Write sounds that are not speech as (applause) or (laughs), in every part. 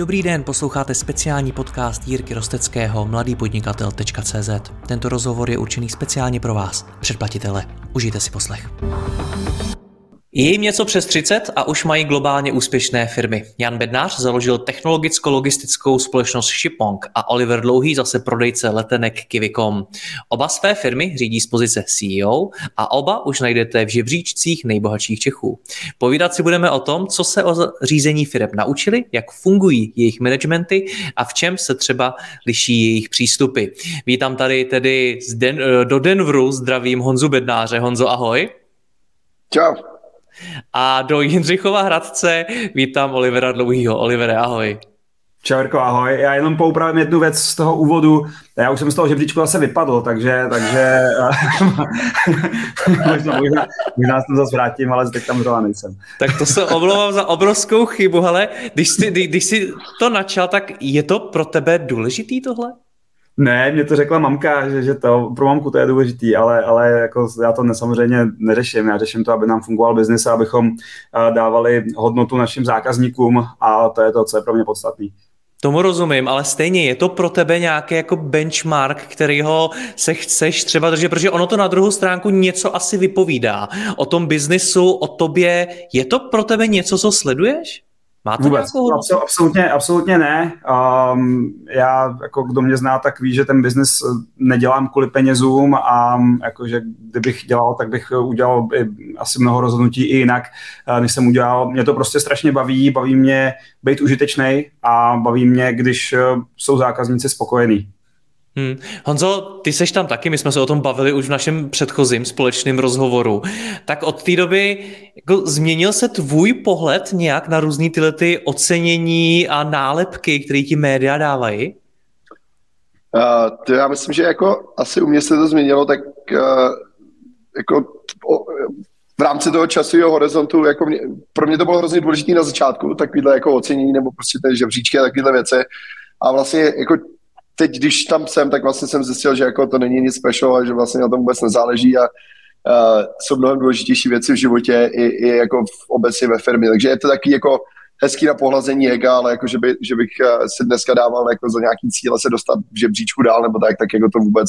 Dobrý den, posloucháte speciální podcast Jirky Rosteckého mladýpodnikatel.cz. Tento rozhovor je určený speciálně pro vás, předplatitele. Užijte si poslech. Je jim něco přes 30 a už mají globálně úspěšné firmy. Jan Bednář založil technologicko-logistickou společnost Shipong a Oliver Dlouhý zase prodejce letenek Kivikom. Oba své firmy řídí z pozice CEO a oba už najdete v žebříčcích nejbohatších Čechů. Povídat si budeme o tom, co se o řízení firm naučili, jak fungují jejich managementy a v čem se třeba liší jejich přístupy. Vítám tady tedy Den- do Denveru, zdravím Honzu Bednáře. Honzo, ahoj. Čau. A do Jindřichova Hradce vítám Olivera Dlouhýho. Olivere, ahoj. Čau, Jirko, ahoj. Já jenom poupravím jednu věc z toho úvodu. Já už jsem z toho žebříčku zase vypadl, takže, takže (laughs) možná, možná, možná to zase vrátím, ale teď tam zrovna nejsem. Tak to se omlouvám za obrovskou chybu, ale když jsi, když jsi to načal, tak je to pro tebe důležitý tohle? Ne, mě to řekla mamka, že, že to pro mamku to je důležitý, ale, ale jako já to samozřejmě neřeším. Já řeším to, aby nám fungoval biznis a abychom dávali hodnotu našim zákazníkům a to je to, co je pro mě podstatný. Tomu rozumím, ale stejně je to pro tebe nějaký jako benchmark, kterýho se chceš třeba držet, protože ono to na druhou stránku něco asi vypovídá o tom biznisu, o tobě. Je to pro tebe něco, co sleduješ? Má to Vůbec, absol, absolutně, absolutně ne. Um, já, jako kdo mě zná, tak ví, že ten biznis eh, nedělám kvůli penězům a jakože kdybych dělal, tak bych udělal i, asi mnoho rozhodnutí i jinak, eh, než jsem udělal. Mě to prostě strašně baví, baví mě být užitečný a baví mě, když eh, jsou zákazníci spokojení. Hmm. Honzo, ty seš tam taky, my jsme se o tom bavili už v našem předchozím společném rozhovoru. Tak od té doby jako změnil se tvůj pohled nějak na různé tyhle ty ocenění a nálepky, které ti média dávají? Uh, to já myslím, že jako asi u mě se to změnilo, tak uh, jako o, v rámci toho časového horizontu, jako mě, pro mě to bylo hrozně důležité na začátku, takovýhle jako ocenění nebo prostě ty žebříčky a takovéhle věci. A vlastně jako teď, když tam jsem, tak vlastně jsem zjistil, že jako to není nic special a že vlastně na tom vůbec nezáleží a uh, jsou mnohem důležitější věci v životě i, i jako v, obecně ve firmě. Takže je to taky jako hezký na pohlazení ega, ale jako, že, by, že bych uh, si dneska dával jako za nějaký cíle se dostat v žebříčku dál nebo tak, tak jako to vůbec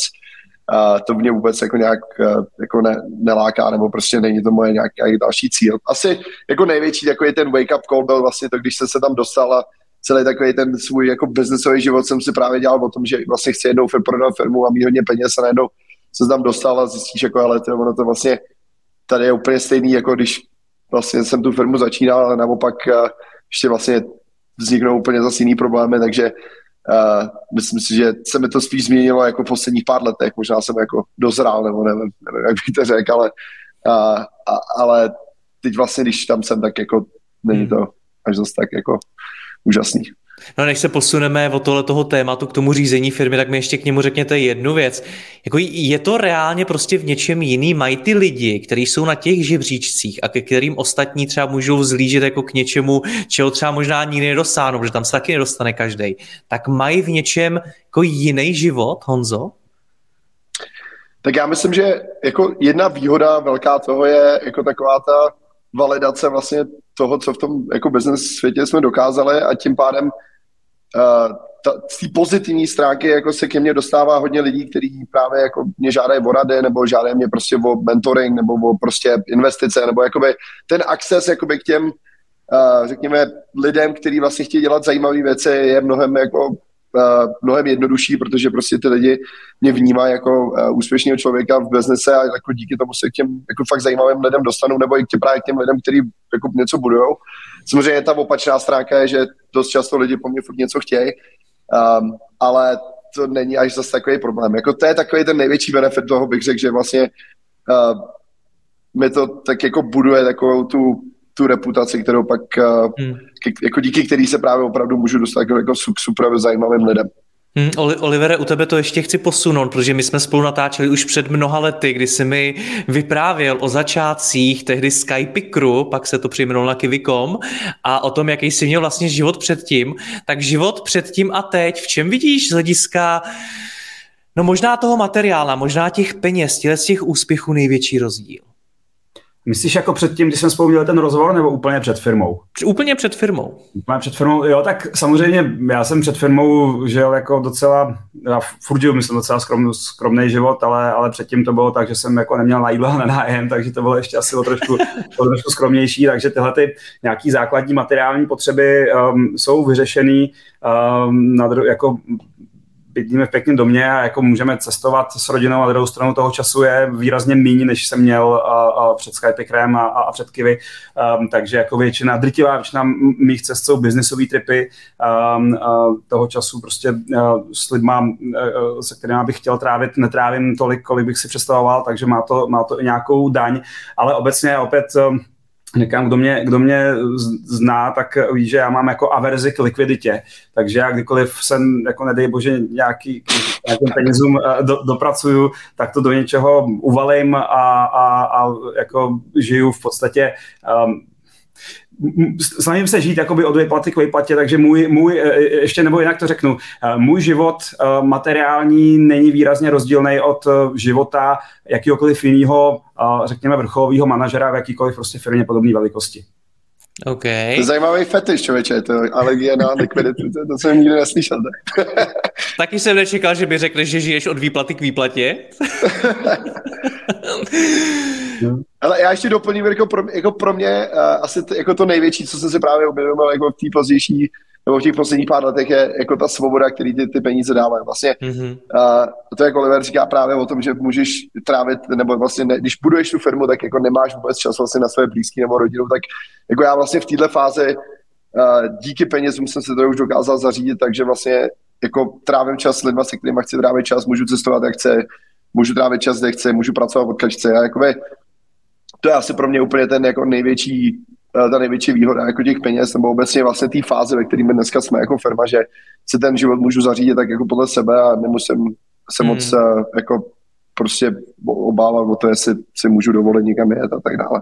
uh, to mě vůbec jako nějak uh, jako ne, neláká, nebo prostě není to moje nějaký další cíl. Asi jako největší takový ten wake up call byl vlastně to, když jsem se tam dostal a celý takový ten svůj jako biznesový život jsem si právě dělal o tom, že vlastně chci jednou prodat firmu a mít hodně peněz a najednou se tam dostal a zjistíš, jako, ale to, ono to vlastně tady je úplně stejný, jako když vlastně jsem tu firmu začínal, ale naopak uh, ještě vlastně vzniknou úplně zase jiný problémy, takže uh, myslím si, že se mi to spíš změnilo jako v posledních pár letech, možná jsem jako dozrál, nebo nevím, nevím jak bych to řekl, ale, uh, a, ale teď vlastně, když tam jsem, tak jako není hmm. to až zase tak jako úžasný. No než se posuneme od tohle toho tématu k tomu řízení firmy, tak mi ještě k němu řekněte jednu věc. Jako je to reálně prostě v něčem jiný? Mají ty lidi, kteří jsou na těch žebříčcích a ke kterým ostatní třeba můžou vzlížet jako k něčemu, čeho třeba možná nikdy nedosáhnou, protože tam se taky nedostane každý. Tak mají v něčem jako jiný život, Honzo? Tak já myslím, že jako jedna výhoda velká toho je jako taková ta validace vlastně toho, co v tom jako business světě jsme dokázali a tím pádem uh, té pozitivní stránky jako se ke mně dostává hodně lidí, kteří právě jako mě žádají o rady nebo žádají mě prostě o mentoring nebo o prostě investice nebo jakoby ten access jakoby k těm uh, řekněme lidem, kteří vlastně chtějí dělat zajímavé věci je mnohem jako mnohem jednodušší, protože prostě ty lidi mě vnímají jako uh, úspěšného člověka v biznise a jako díky tomu se k těm jako fakt zajímavým lidem dostanu, nebo i k tě, právě k těm lidem, kteří jako něco budujou. Samozřejmě ta opačná stránka je, že dost často lidi po mně furt něco chtějí, um, ale to není až zase takový problém. Jako to je takový ten největší benefit toho, bych řekl, že vlastně uh, mi to tak jako buduje takovou tu tu reputaci, kterou pak, eh, hmm. jako díky který se právě opravdu můžu dostat jako, jako super zajímavým lidem. Hmm, Olivere, u tebe to ještě chci posunout, protože my jsme spolu natáčeli už před mnoha lety, kdy jsi mi vyprávěl o začátcích tehdy Skype Crew, pak se to přejmenovalo na Kivicom, a o tom, jaký jsi měl vlastně život předtím. Tak život předtím a teď, v čem vidíš z hlediska No možná toho materiála, možná těch peněz, těch úspěchů největší rozdíl. Myslíš jako předtím, když jsme spolu měli ten rozhovor, nebo úplně před firmou? Úplně před firmou. Úplně před firmou, jo, tak samozřejmě já jsem před firmou žil jako docela, já furt žil, myslím, docela skromný, skromný život, ale, ale předtím to bylo tak, že jsem jako neměl na jídlo a na nájem, takže to bylo ještě asi o trošku, (laughs) o trošku skromnější, takže tyhle ty nějaký základní materiální potřeby um, jsou vyřešený um, na, jako bydlíme v pěkném domě a jako můžeme cestovat s rodinou a druhou stranu toho času je výrazně méně, než jsem měl a, a před Skypekrem a, a před Kivy. Um, takže jako většina, drtivá většina mých cest jsou biznisové tripy um, uh, toho času prostě uh, s lidma, uh, se kterými bych chtěl trávit, netrávím tolik, kolik bych si představoval, takže má to, má to i nějakou daň, ale obecně opět um, Říkám, kdo mě, kdo mě zná, tak ví, že já mám jako averzi k likviditě, takže já kdykoliv jsem, jako nedej bože, nějaký, nějakým penězům eh, do, dopracuju, tak to do něčeho uvalím a, a, a jako žiju v podstatě um, snažím se žít jakoby od výplaty k výplatě, takže můj, můj, e, e, ještě nebo jinak to řeknu, e, můj život materiální není výrazně rozdílný od života jakýkoliv jiného, řekněme, vrcholového manažera v jakýkoliv prostě firmě podobné velikosti. Okay. To je zajímavý fetiš, člověče, to alergie na likviditu, to, to jsem nikdy neslyšel. (laughs) Taky jsem nečekal, že by řekl, že žiješ od výplaty k výplatě. (laughs) Ale já ještě doplním, jako pro, jako pro mě uh, asi t, jako to největší, co jsem si právě objevil jako v té pozdější nebo v těch posledních pár letech je jako ta svoboda, který ty, ty peníze dávají. Vlastně mm-hmm. uh, to, jak Oliver říká právě o tom, že můžeš trávit, nebo vlastně ne, když buduješ tu firmu, tak jako nemáš vůbec čas vlastně na své blízké nebo rodinu, tak jako já vlastně v této fázi uh, díky penězům jsem se to už dokázal zařídit, takže vlastně jako trávím čas s lidmi, se kterými chci trávit čas, můžu cestovat, jak chce, můžu trávit čas, kde chce, můžu pracovat od chce. A jakoby, to je asi pro mě úplně ten jako největší, eh, ta největší výhoda jako těch peněz, nebo obecně vlastně té fáze, ve které my dneska jsme jako firma, že si ten život můžu zařídit tak jako podle sebe a nemusím se hmm. moc eh, jako prostě obávat o to, jestli si můžu dovolit někam jet a tak dále.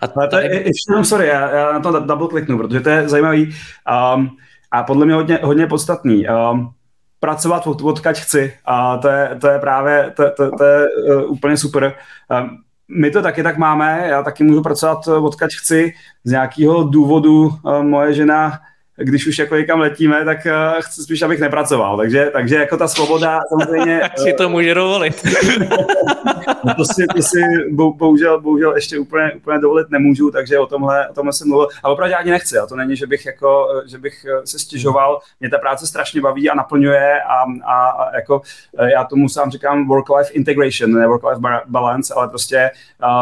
A tady... to je, ještě jenom sorry, já, já na to double kliknu, protože to je zajímavý um, a podle mě hodně, hodně podstatný. Um, pracovat od, odkaď chci a to je, to je právě, to, to, to je uh, úplně super. Um, my to taky tak máme, já taky můžu pracovat odkaď chci, z nějakého důvodu uh, moje žena když už jako někam letíme, tak uh, chci spíš, abych nepracoval. Takže, takže jako ta svoboda samozřejmě... (laughs) Tak si to může dovolit. (laughs) to si, to si bohužel, bohužel ještě úplně, úplně dovolit nemůžu, takže o tomhle, o tomhle jsem mluvil. A opravdu ani nechci. A to není, že bych, jako, že bych se stěžoval. Mě ta práce strašně baví a naplňuje a, a, a jako já tomu sám říkám work-life integration, ne work-life balance, ale prostě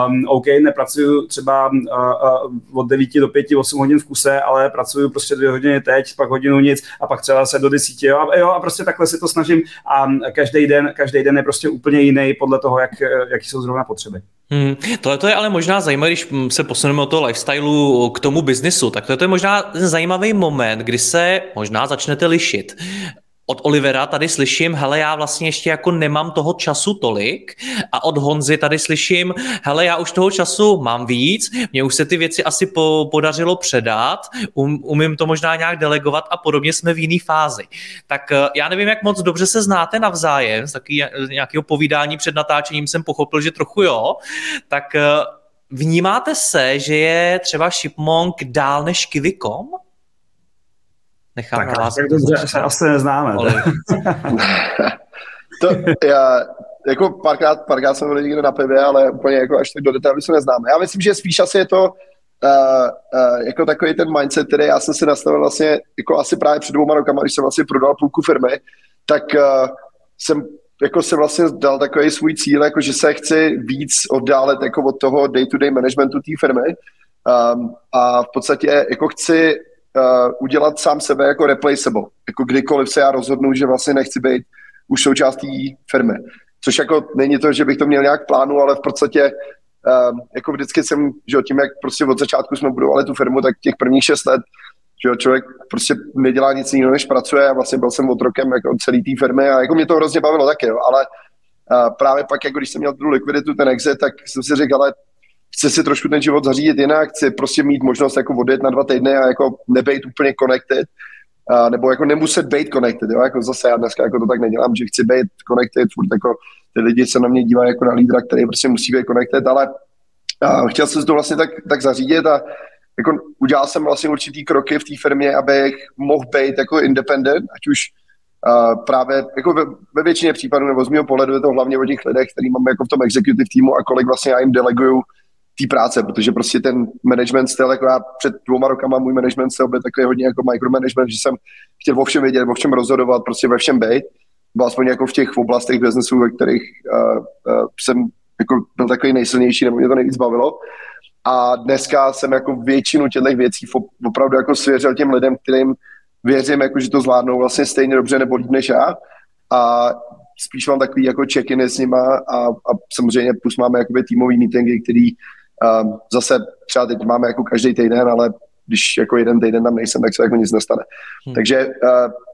um, OK, nepracuju třeba uh, uh, od 9 do 5, 8 hodin v kuse, ale pracuju prostě dvě hodiny hodiny teď, pak hodinu nic a pak třeba se do desíti, jo, a, jo, a prostě takhle si to snažím a každý den, každý den je prostě úplně jiný podle toho, jak, jaký jsou zrovna potřeby. Hmm, tohle to je ale možná zajímavé, když se posuneme od toho lifestylu k tomu biznisu, tak to je možná zajímavý moment, kdy se možná začnete lišit od Olivera tady slyším, hele, já vlastně ještě jako nemám toho času tolik a od Honzy tady slyším, hele, já už toho času mám víc, mě už se ty věci asi po, podařilo předat, um, umím to možná nějak delegovat a podobně jsme v jiné fázi. Tak eh, já nevím, jak moc dobře se znáte navzájem, z taky nějakého povídání před natáčením jsem pochopil, že trochu jo, tak eh, vnímáte se, že je třeba Shipmonk dál než Kivikom? Nechám tak, na vás. Tak dobře, se asi neznáme. (laughs) to, já, jako párkrát, párkrát jsme byli někde na pivě, ale úplně jako až tak do detailu se neznáme. Já myslím, že spíš asi je to uh, uh, jako takový ten mindset, který já jsem si nastavil vlastně jako asi právě před dvouma rokama, když jsem vlastně prodal půlku firmy, tak uh, jsem jako se vlastně dal takový svůj cíl, jako že se chci víc oddálet jako od toho day-to-day managementu té firmy um, a v podstatě jako chci uh, udělat sám sebe jako replaceable. Jako kdykoliv se já rozhodnu, že vlastně nechci být už součástí firmy. Což jako není to, že bych to měl nějak plánu, ale v podstatě uh, jako vždycky jsem, že tím, jak prostě od začátku jsme budovali tu firmu, tak těch prvních šest let že člověk prostě nedělá nic jiného, než pracuje a vlastně byl jsem otrokem jako celý té firmy a jako mě to hrozně bavilo taky, jo, ale uh, právě pak, jako když jsem měl tu likviditu, ten exit, tak jsem si řekl, ale chci si trošku ten život zařídit jinak, chci prostě mít možnost jako odjet na dva týdny a jako nebejt úplně connected, a, nebo jako nemuset být connected, jo? jako zase já dneska jako to tak nedělám, že chci být connected, furt jako ty lidi se na mě dívají jako na lídra, který prostě musí být connected, ale a chtěl jsem to vlastně tak, tak zařídit a jako udělal jsem vlastně určitý kroky v té firmě, abych mohl být jako independent, ať už uh, právě jako ve, ve většině případů, nebo z mého pohledu je to hlavně o těch lidech, který mám jako v tom executive týmu a kolik vlastně já jim deleguju té práce, protože prostě ten management styl, jako já před dvouma rokama můj management styl byl takový hodně jako micromanagement, že jsem chtěl o všem vědět, o všem rozhodovat, prostě ve všem být, byl aspoň jako v těch oblastech biznesu, ve kterých uh, uh, jsem jako byl takový nejsilnější, nebo mě to nejvíc bavilo. A dneska jsem jako většinu těchto věcí opravdu jako svěřil těm lidem, kterým věřím, jako, že to zvládnou vlastně stejně dobře nebo líp než já. A spíš mám takový jako check-iny s nima a, a samozřejmě plus máme jakoby týmový meetingy, který zase třeba teď máme jako každý týden, ale když jako jeden týden tam nejsem, tak se jako nic nestane. Hmm. Takže uh,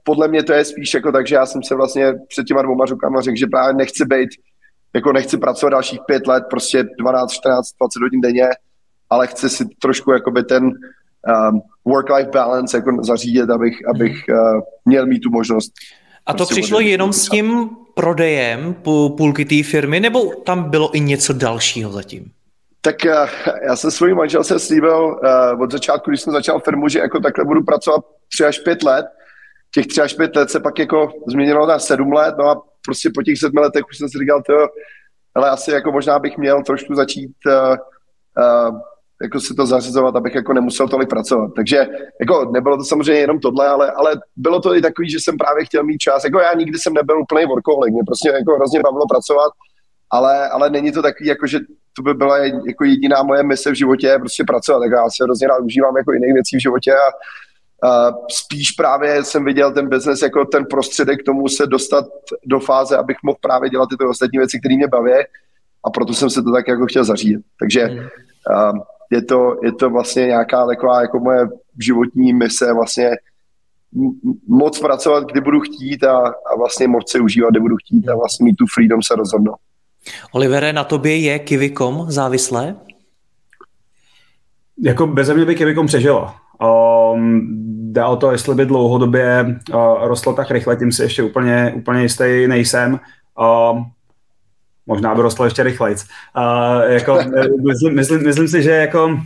podle mě to je spíš jako tak, že já jsem se vlastně před těma dvouma rukama řekl, že právě nechci být, jako nechci pracovat dalších pět let, prostě 12, 14, 20 hodin denně, ale chci si trošku jakoby ten um, work-life balance jako zařídit, abych, hmm. abych uh, měl mít tu možnost. A to prostě přišlo jenom s tím prodejem půlky té firmy, nebo tam bylo i něco dalšího zatím? Tak uh, já jsem svojí manželce slíbil uh, od začátku, když jsem začal firmu, že jako takhle budu pracovat tři až pět let. Těch tři až pět let se pak jako změnilo na sedm let, no a prostě po těch sedmi letech už jsem si říkal, to, ale asi jako možná bych měl trošku začít uh, uh, jako si to zařizovat, abych jako nemusel tolik pracovat. Takže jako nebylo to samozřejmě jenom tohle, ale, ale bylo to i takový, že jsem právě chtěl mít čas. Jako já nikdy jsem nebyl úplný workoholik, mě prostě jako hrozně bavilo pracovat, ale, ale není to takový, jako že to by byla jako jediná moje mise v životě, prostě pracovat. Tak já se hrozně rád užívám jako jiných věcí v životě a, a spíš právě jsem viděl ten biznes jako ten prostředek k tomu se dostat do fáze, abych mohl právě dělat ty ostatní věci, které mě baví a proto jsem se to tak jako chtěl zařídit. Takže hmm. a, je to, je to vlastně nějaká taková jako moje životní mise vlastně moc pracovat, kdy budu chtít a, a vlastně moc se užívat, kdy budu chtít a vlastně mít tu freedom se rozhodnout. Olivere, na tobě je Kivikom závislé? Jako bez mě by Kivikom přežilo. Um, jde o to, jestli by dlouhodobě uh, rostlo tak rychle, tím si ještě úplně, úplně jistý nejsem. Um, možná by rostlo ještě rychleji. Uh, jako, (laughs) myslím, myslím, myslím si, že jako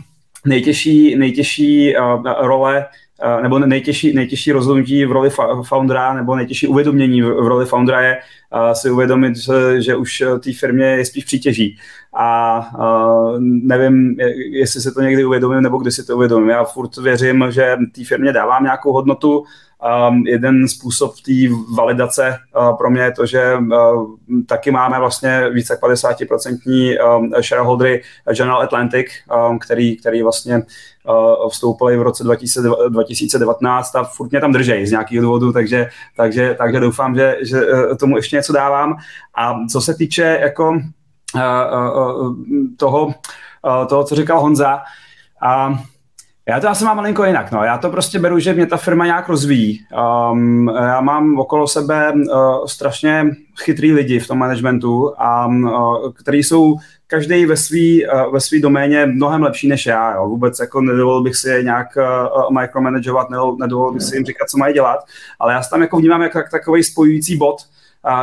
nejtěžší, nejtěžší uh, role nebo nejtěžší, nejtěžší rozhodnutí v roli foundera nebo nejtěžší uvědomění v, roli foundera je uh, si uvědomit, že, už té firmě je spíš přítěží. A nevím, jestli se to někdy uvědomím nebo kdy si to uvědomím. Já furt věřím, že té firmě dávám nějakou hodnotu, Um, jeden způsob té validace uh, pro mě je to, že uh, taky máme vlastně více jak 50% um, shareholdery General Atlantic, um, který, který vlastně uh, vstoupili v roce 2000, 2019 a furt mě tam držej z nějakých důvodů, takže, takže, takže doufám, že, že tomu ještě něco dávám. A co se týče jako uh, uh, toho, uh, toho, co říkal Honza, uh, já to asi mám malinko jinak. No. Já to prostě beru, že mě ta firma nějak rozvíjí. Um, já mám okolo sebe uh, strašně chytrý lidi v tom managementu, a, uh, který jsou každý ve svý, uh, ve svý doméně mnohem lepší než já. Jo. Vůbec jako nedovolil bych si je nějak uh, micromanagovat, nedovolil bych si jim říkat, co mají dělat, ale já se tam jako vnímám jako takový spojující bod,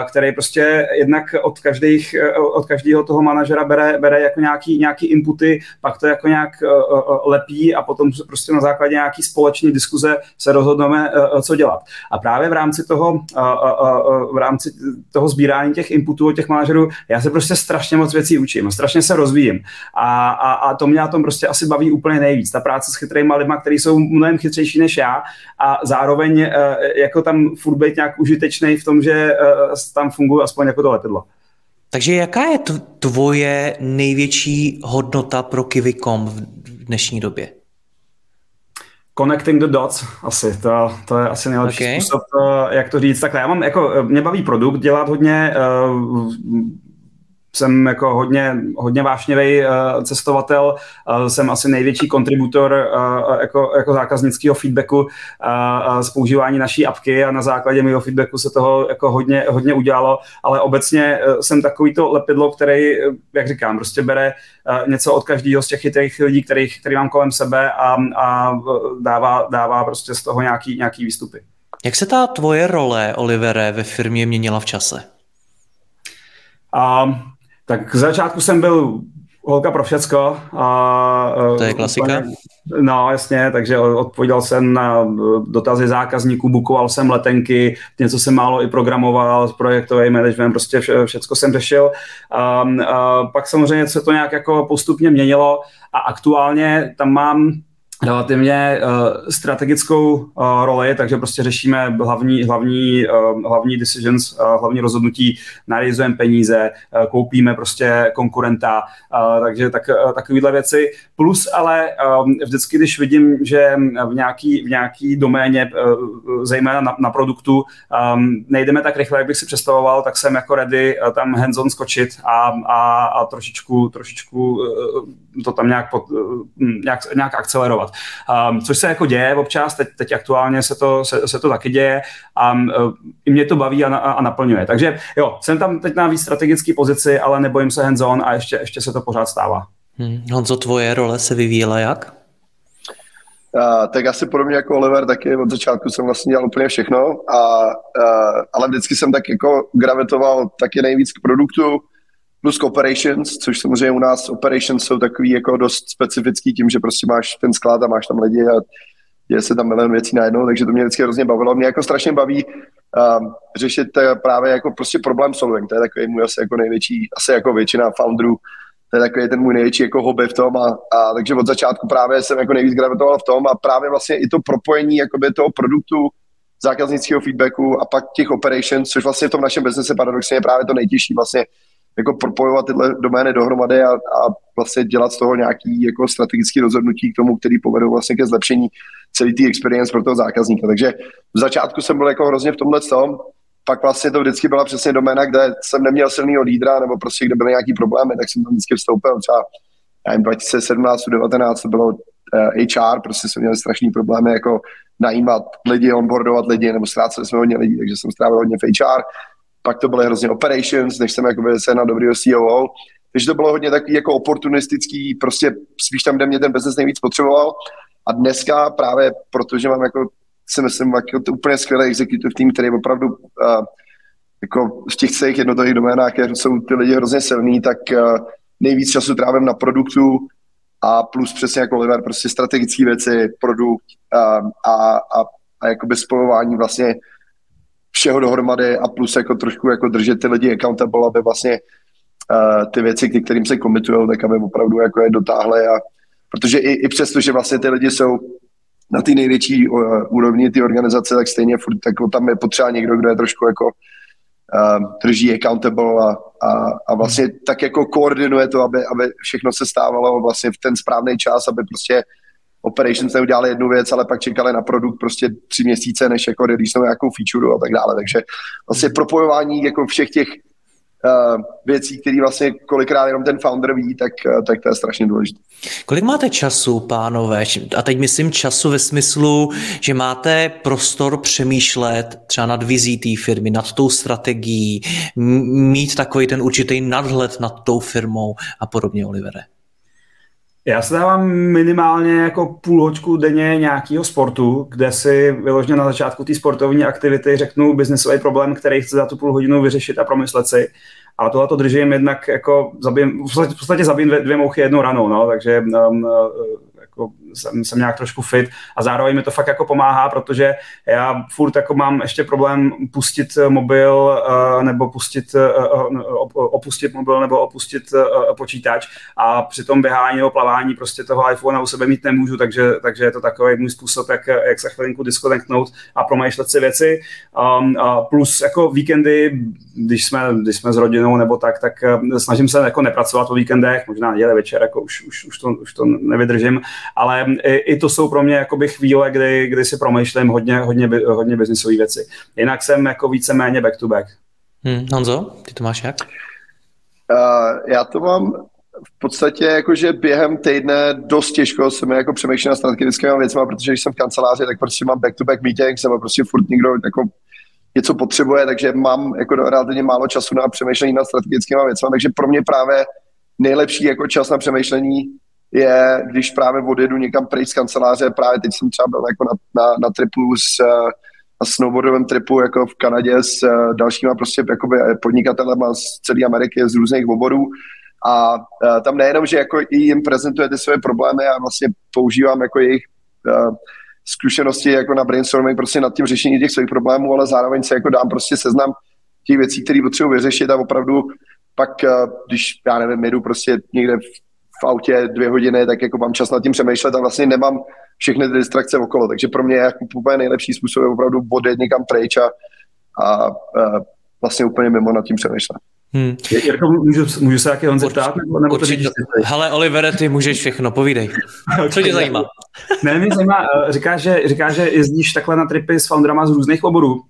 který prostě jednak od, každých, od každého toho manažera bere, bere jako nějaký, nějaký inputy, pak to jako nějak e, e, lepí a potom prostě na základě nějaký společné diskuze se rozhodneme, co dělat. A právě v rámci toho, v rámci toho sbírání těch inputů od těch manažerů, já se prostě strašně moc věcí učím, strašně se rozvíjím. A, a, a to mě na tom prostě asi baví úplně nejvíc. Ta práce s chytrýma lidma, kteří jsou mnohem chytřejší než já a zároveň jako tam furt být nějak užitečný v tom, že tam funguje aspoň jako to letidlo. Takže jaká je tvoje největší hodnota pro Kivikom v dnešní době? Connecting the dots, asi, to, to je asi nejlepší okay. způsob, eh, jak to říct. Takhle, já mám, jako, eh, mě baví produkt, dělat hodně, uh, jsem jako hodně, hodně vášnivý uh, cestovatel, uh, jsem asi největší kontributor uh, jako, jako zákaznického feedbacku z používání naší apky a na základě mého feedbacku se toho jako hodně, hodně udělalo, ale obecně jsem takovýto lepidlo, který, jak říkám, prostě bere něco od každého z těch chytrých lidí, kterých, který mám kolem sebe a, a dává, dává prostě z toho nějaký, nějaký výstupy. Jak se ta tvoje role, Olivere, ve firmě měnila v čase? Um, tak k začátku jsem byl holka pro všecko. A, to je klasika? Úplně, no, jasně, takže odpovídal jsem na dotazy zákazníků, bukoval jsem letenky, něco jsem málo i programoval, projektový management, prostě vše, všecko jsem řešil. A, a pak samozřejmě se to nějak jako postupně měnilo a aktuálně tam mám relativně uh, strategickou uh, roli, takže prostě řešíme hlavní, hlavní, uh, hlavní decisions, uh, hlavní rozhodnutí, narizujeme peníze, uh, koupíme prostě konkurenta, uh, takže tak, uh, takovéhle věci. Plus ale um, vždycky, když vidím, že v nějaký, v nějaký doméně, uh, zejména na, na produktu, um, nejdeme tak rychle, jak bych si představoval, tak jsem jako ready uh, tam hands-on skočit a, a, a trošičku, trošičku uh, to tam nějak, pod, uh, nějak, nějak akcelerovat. Um, což se jako děje občas, teď, teď aktuálně se to, se, se to taky děje a um, i mě to baví a, a, naplňuje. Takže jo, jsem tam teď na víc strategické pozici, ale nebojím se hands-on a ještě, ještě se to pořád stává. Hmm. Honzo, tvoje role se vyvíjela jak? Uh, tak asi podobně jako Oliver, taky od začátku jsem vlastně dělal úplně všechno, a, uh, ale vždycky jsem tak jako gravitoval taky nejvíc k produktu, plus operations, což samozřejmě u nás operations jsou takový jako dost specifický tím, že prostě máš ten sklad a máš tam lidi a je se tam milion věcí najednou, takže to mě vždycky hrozně bavilo. Mě jako strašně baví um, řešit právě jako prostě problém solving, to je takový můj asi jako největší, asi jako většina founderů, to je takový ten můj největší jako hobby v tom a, a takže od začátku právě jsem jako nejvíc gravitoval v tom a právě vlastně i to propojení jakoby toho produktu, zákaznického feedbacku a pak těch operations, což vlastně v tom našem biznesu paradoxně je právě to nejtěžší vlastně jako propojovat tyhle domény dohromady a, a vlastně dělat z toho nějaký jako strategický rozhodnutí k tomu, který povedou vlastně ke zlepšení celý té experience pro toho zákazníka. Takže v začátku jsem byl jako hrozně v tomhle tom, pak vlastně to vždycky byla přesně doména, kde jsem neměl silného lídra, nebo prostě kde byly nějaký problémy, tak jsem tam vždycky vstoupil. Třeba já 2017, 2019 to bylo uh, eh, HR, prostě jsme měli strašný problémy jako najímat lidi, onboardovat lidi, nebo ztráceli jsme hodně lidí, takže jsem strávil hodně v HR pak to byly hrozně operations, než jsem jakoby se na dobrýho COO, takže to bylo hodně takový jako oportunistický, prostě spíš tam, kde mě ten business nejvíc potřeboval. A dneska právě, protože mám jako, si myslím, jako úplně skvělý executive tým, který opravdu uh, jako v těch celých jednotlivých doménách, jsou ty lidi hrozně silní, tak uh, nejvíc času trávím na produktu a plus přesně jako Oliver, prostě strategické věci, produkt uh, a, a, a jakoby spojování vlastně všeho dohromady a plus jako trošku jako držet ty lidi accountable, aby vlastně uh, ty věci, k kterým se komitují, tak aby opravdu jako je dotáhly a protože i, i přesto, že vlastně ty lidi jsou na té největší uh, úrovni ty organizace, tak stejně furt jako tam je potřeba někdo, kdo je trošku jako uh, drží accountable a, a, a vlastně tak jako koordinuje to, aby, aby všechno se stávalo vlastně v ten správný čas, aby prostě operations neudělali jednu věc, ale pak čekali na produkt prostě tři měsíce, než jako release nějakou feature a tak dále. Takže vlastně propojování jako všech těch uh, věcí, které vlastně kolikrát jenom ten founder ví, tak, uh, tak to je strašně důležité. Kolik máte času, pánové? A teď myslím času ve smyslu, že máte prostor přemýšlet třeba nad vizí té firmy, nad tou strategií, mít takový ten určitý nadhled nad tou firmou a podobně, Olivere. Já se dávám minimálně jako půl hoďku denně nějakého sportu, kde si vyložně na začátku té sportovní aktivity řeknu biznesový problém, který chci za tu půl hodinu vyřešit a promyslet si. A tohle to držím jednak jako zabijím, v podstatě, zabijím dvě, dvě mouchy jednou ranou, no, takže um, jako jsem, jsem nějak trošku fit a zároveň mi to fakt jako pomáhá, protože já furt jako mám ještě problém pustit mobil uh, nebo pustit, uh, opustit mobil nebo opustit počítač a při tom běhání nebo plavání prostě toho iPhone u sebe mít nemůžu, takže, takže je to takový můj způsob, jak, jak se chvilinku disconnectnout a promýšlet si věci. Um, plus jako víkendy, když jsme, když jsme s rodinou nebo tak, tak snažím se jako nepracovat o víkendech, možná neděle večer, jako už, už, už, to, už to nevydržím, ale i, i to jsou pro mě jakoby chvíle, kdy, kdy si promýšlím hodně, hodně, hodně biznisové věci. Jinak jsem jako víceméně back to back. Hmm, Honzo, ty to máš jak? Uh, já to mám v podstatě jakože během týdne dost těžko se mi jako přemýšlím na strategickými věcmi, protože když jsem v kanceláři, tak prostě mám back-to-back meetings nebo prostě furt někdo jako něco potřebuje, takže mám jako relativně málo času na přemýšlení na strategickými věcmi, takže pro mě právě nejlepší jako čas na přemýšlení je, když právě odjedu někam pryč z kanceláře, právě teď jsem třeba byl jako na, na, na tripu s, eh, na snowboardovém tripu jako v Kanadě s uh, dalšíma prostě jakoby podnikatelema z celé Ameriky, z různých oborů. A tam nejenom, že jako i jim prezentuje ty své problémy a vlastně používám jako jejich uh, zkušenosti jako na brainstorming prostě nad tím řešením těch svých problémů, ale zároveň se jako dám prostě seznam těch věcí, které potřebuji vyřešit a opravdu pak, když já nevím, jedu prostě někde v, v autě dvě hodiny, tak jako mám čas nad tím přemýšlet a vlastně nemám všechny ty distrakce okolo. Takže pro mě je jako úplně nejlepší způsob je opravdu odjet někam pryč a, a, a vlastně úplně mimo nad tím přemýšlet. Hmm. Jirko, můžu, můžu se taky Honze ptát? Nebo, nebo Určitě. Hele, Olivere, ty můžeš všechno, povídej. (laughs) Co tě zajímá? Ne, mě zajímá, eh, říká, že, říká, že jezdíš takhle na tripy s founderama z různých oborů.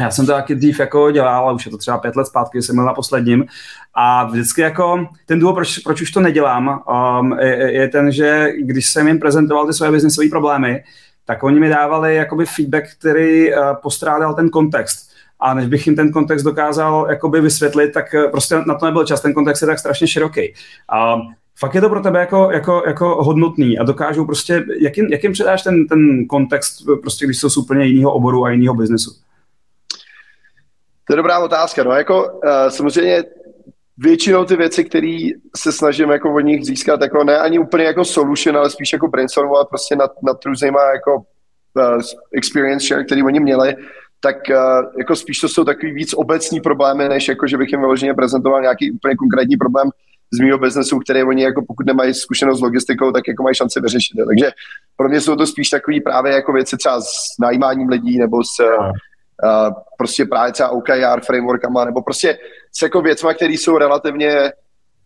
Já jsem to taky dřív jako dělal, už je to třeba pět let zpátky, jsem byl na posledním. A vždycky jako ten důvod, proč, proč už to nedělám, um, je, je, ten, že když jsem jim prezentoval ty své biznisové problémy, tak oni mi dávali jakoby feedback, který uh, postrádal ten kontext a než bych jim ten kontext dokázal jakoby vysvětlit, tak eh, prostě na to nebyl čas, ten kontext je tak strašně široký. A fakt je to pro tebe jako, jako, jako hodnotný a dokážou prostě, jak jim, jak jim předáš ten, ten kontext, prostě když jsou z úplně jiného oboru a jiného biznesu? To je dobrá otázka. No, jako, uh, samozřejmě většinou ty věci, které se snažím jako od nich získat, jako ne ani úplně jako solution, ale spíš jako brainstormovat prostě nad, nad různýma jako uh, experience share, který oni měli, tak uh, jako spíš to jsou takový víc obecní problémy, než jako, že bych jim vyloženě prezentoval nějaký úplně konkrétní problém z mého biznesu, který oni jako pokud nemají zkušenost s logistikou, tak jako mají šanci vyřešit. Takže pro mě jsou to spíš takové právě jako věci třeba s najímáním lidí nebo s prostě právě třeba OKR frameworkama nebo prostě s jako věcma, které jsou relativně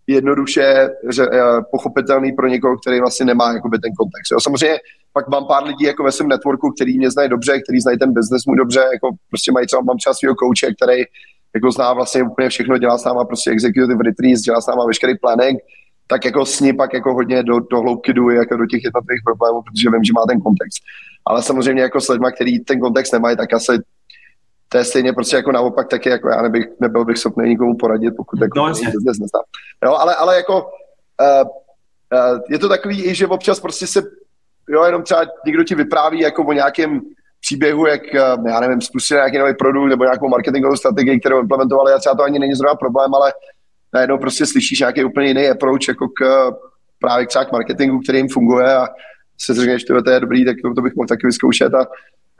jednoduše že, uh, pochopitelný pro někoho, který vlastně nemá jakoby, ten kontext. Jo. Samozřejmě pak mám pár lidí jako ve svém networku, který mě znají dobře, který znají ten business můj dobře, jako prostě mají třeba, mám třeba svého kouče, který jako zná vlastně úplně všechno, dělá s náma prostě executive retreats, dělá s náma veškerý planning, tak jako s ní pak jako hodně do, do hloubky jdu jako do těch jednotlivých problémů, protože vím, že má ten kontext. Ale samozřejmě jako s lidmi, který ten kontext nemají, tak asi to je stejně prostě jako naopak taky, jako já nebych, nebyl bych schopný nikomu poradit, pokud jako no, business neznám. Jo, ale, ale jako uh, uh, je to takový i, že občas prostě se jo, jenom třeba někdo ti vypráví jako o nějakém příběhu, jak, eh, já nevím, spustili nějaký nový produkt nebo nějakou marketingovou strategii, kterou implementovali a třeba to ani není zrovna problém, ale najednou prostě slyšíš nějaký úplně jiný approach jako k právě třeba k marketingu, který jim funguje a se řekneš, že to je dobrý, tak to, to bych mohl taky vyzkoušet. A,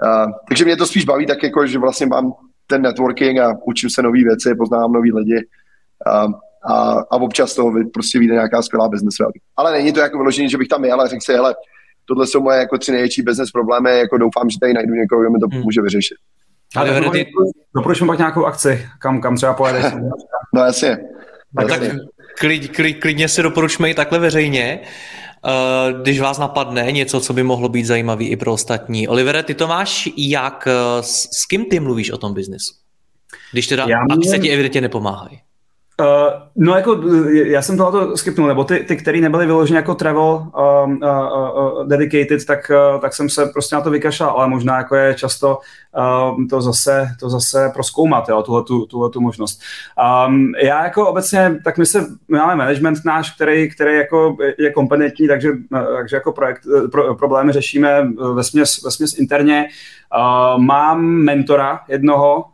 a, takže mě to spíš baví tak jako, že vlastně mám ten networking a učím se nové věci, poznávám nový lidi a, a, a občas toho prostě vyjde nějaká skvělá business Ale není to jako vyložení, že bych tam jel a řekl si, hele, tohle jsou moje jako tři největší business problémy, jako doufám, že tady najdu někoho, kdo mi to hmm. může vyřešit. Ale ty... doporučím pak nějakou akci, kam, kam třeba pojedeš. no jasně. No, tak klid, klid, klidně si doporučme i takhle veřejně, když vás napadne něco, co by mohlo být zajímavý i pro ostatní. Olivere, ty to máš jak, eh, s, s kým ty mluvíš o tom biznesu? Když teda Já akce ti evidentně nepomáhají. Uh, no jako, já jsem tohoto skipnul, nebo ty, ty který nebyly vyloženě jako travel uh, uh, uh, dedicated, tak, uh, tak jsem se prostě na to vykašlal, ale možná jako je často uh, to zase, to zase proskoumat, jo, tuhle, tu, tuhle tu možnost. Um, já jako obecně, tak my se, my máme management náš, který, který jako je kompetentní, takže, takže jako projekt, pro, problémy řešíme ve směs, ve směs interně. Uh, mám mentora jednoho,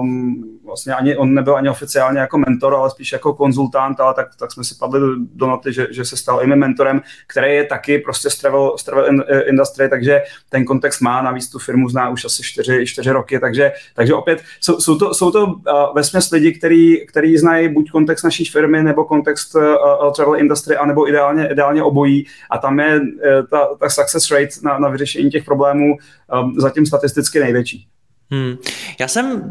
um, vlastně ani, on nebyl ani oficiálně jako mentor, ale spíš jako konzultant, ale tak, tak jsme si padli do, do noty, že, že se stal i mentorem, který je taky prostě z travel, z travel industry, takže ten kontext má, navíc tu firmu zná už asi čtyři, čtyři roky, takže, takže opět jsou, jsou to, jsou to uh, vesměs lidi, který, který znají buď kontext naší firmy, nebo kontext uh, travel industry, anebo ideálně, ideálně obojí a tam je uh, ta, ta success rate na, na vyřešení těch problémů um, zatím statisticky největší. Hmm. Já jsem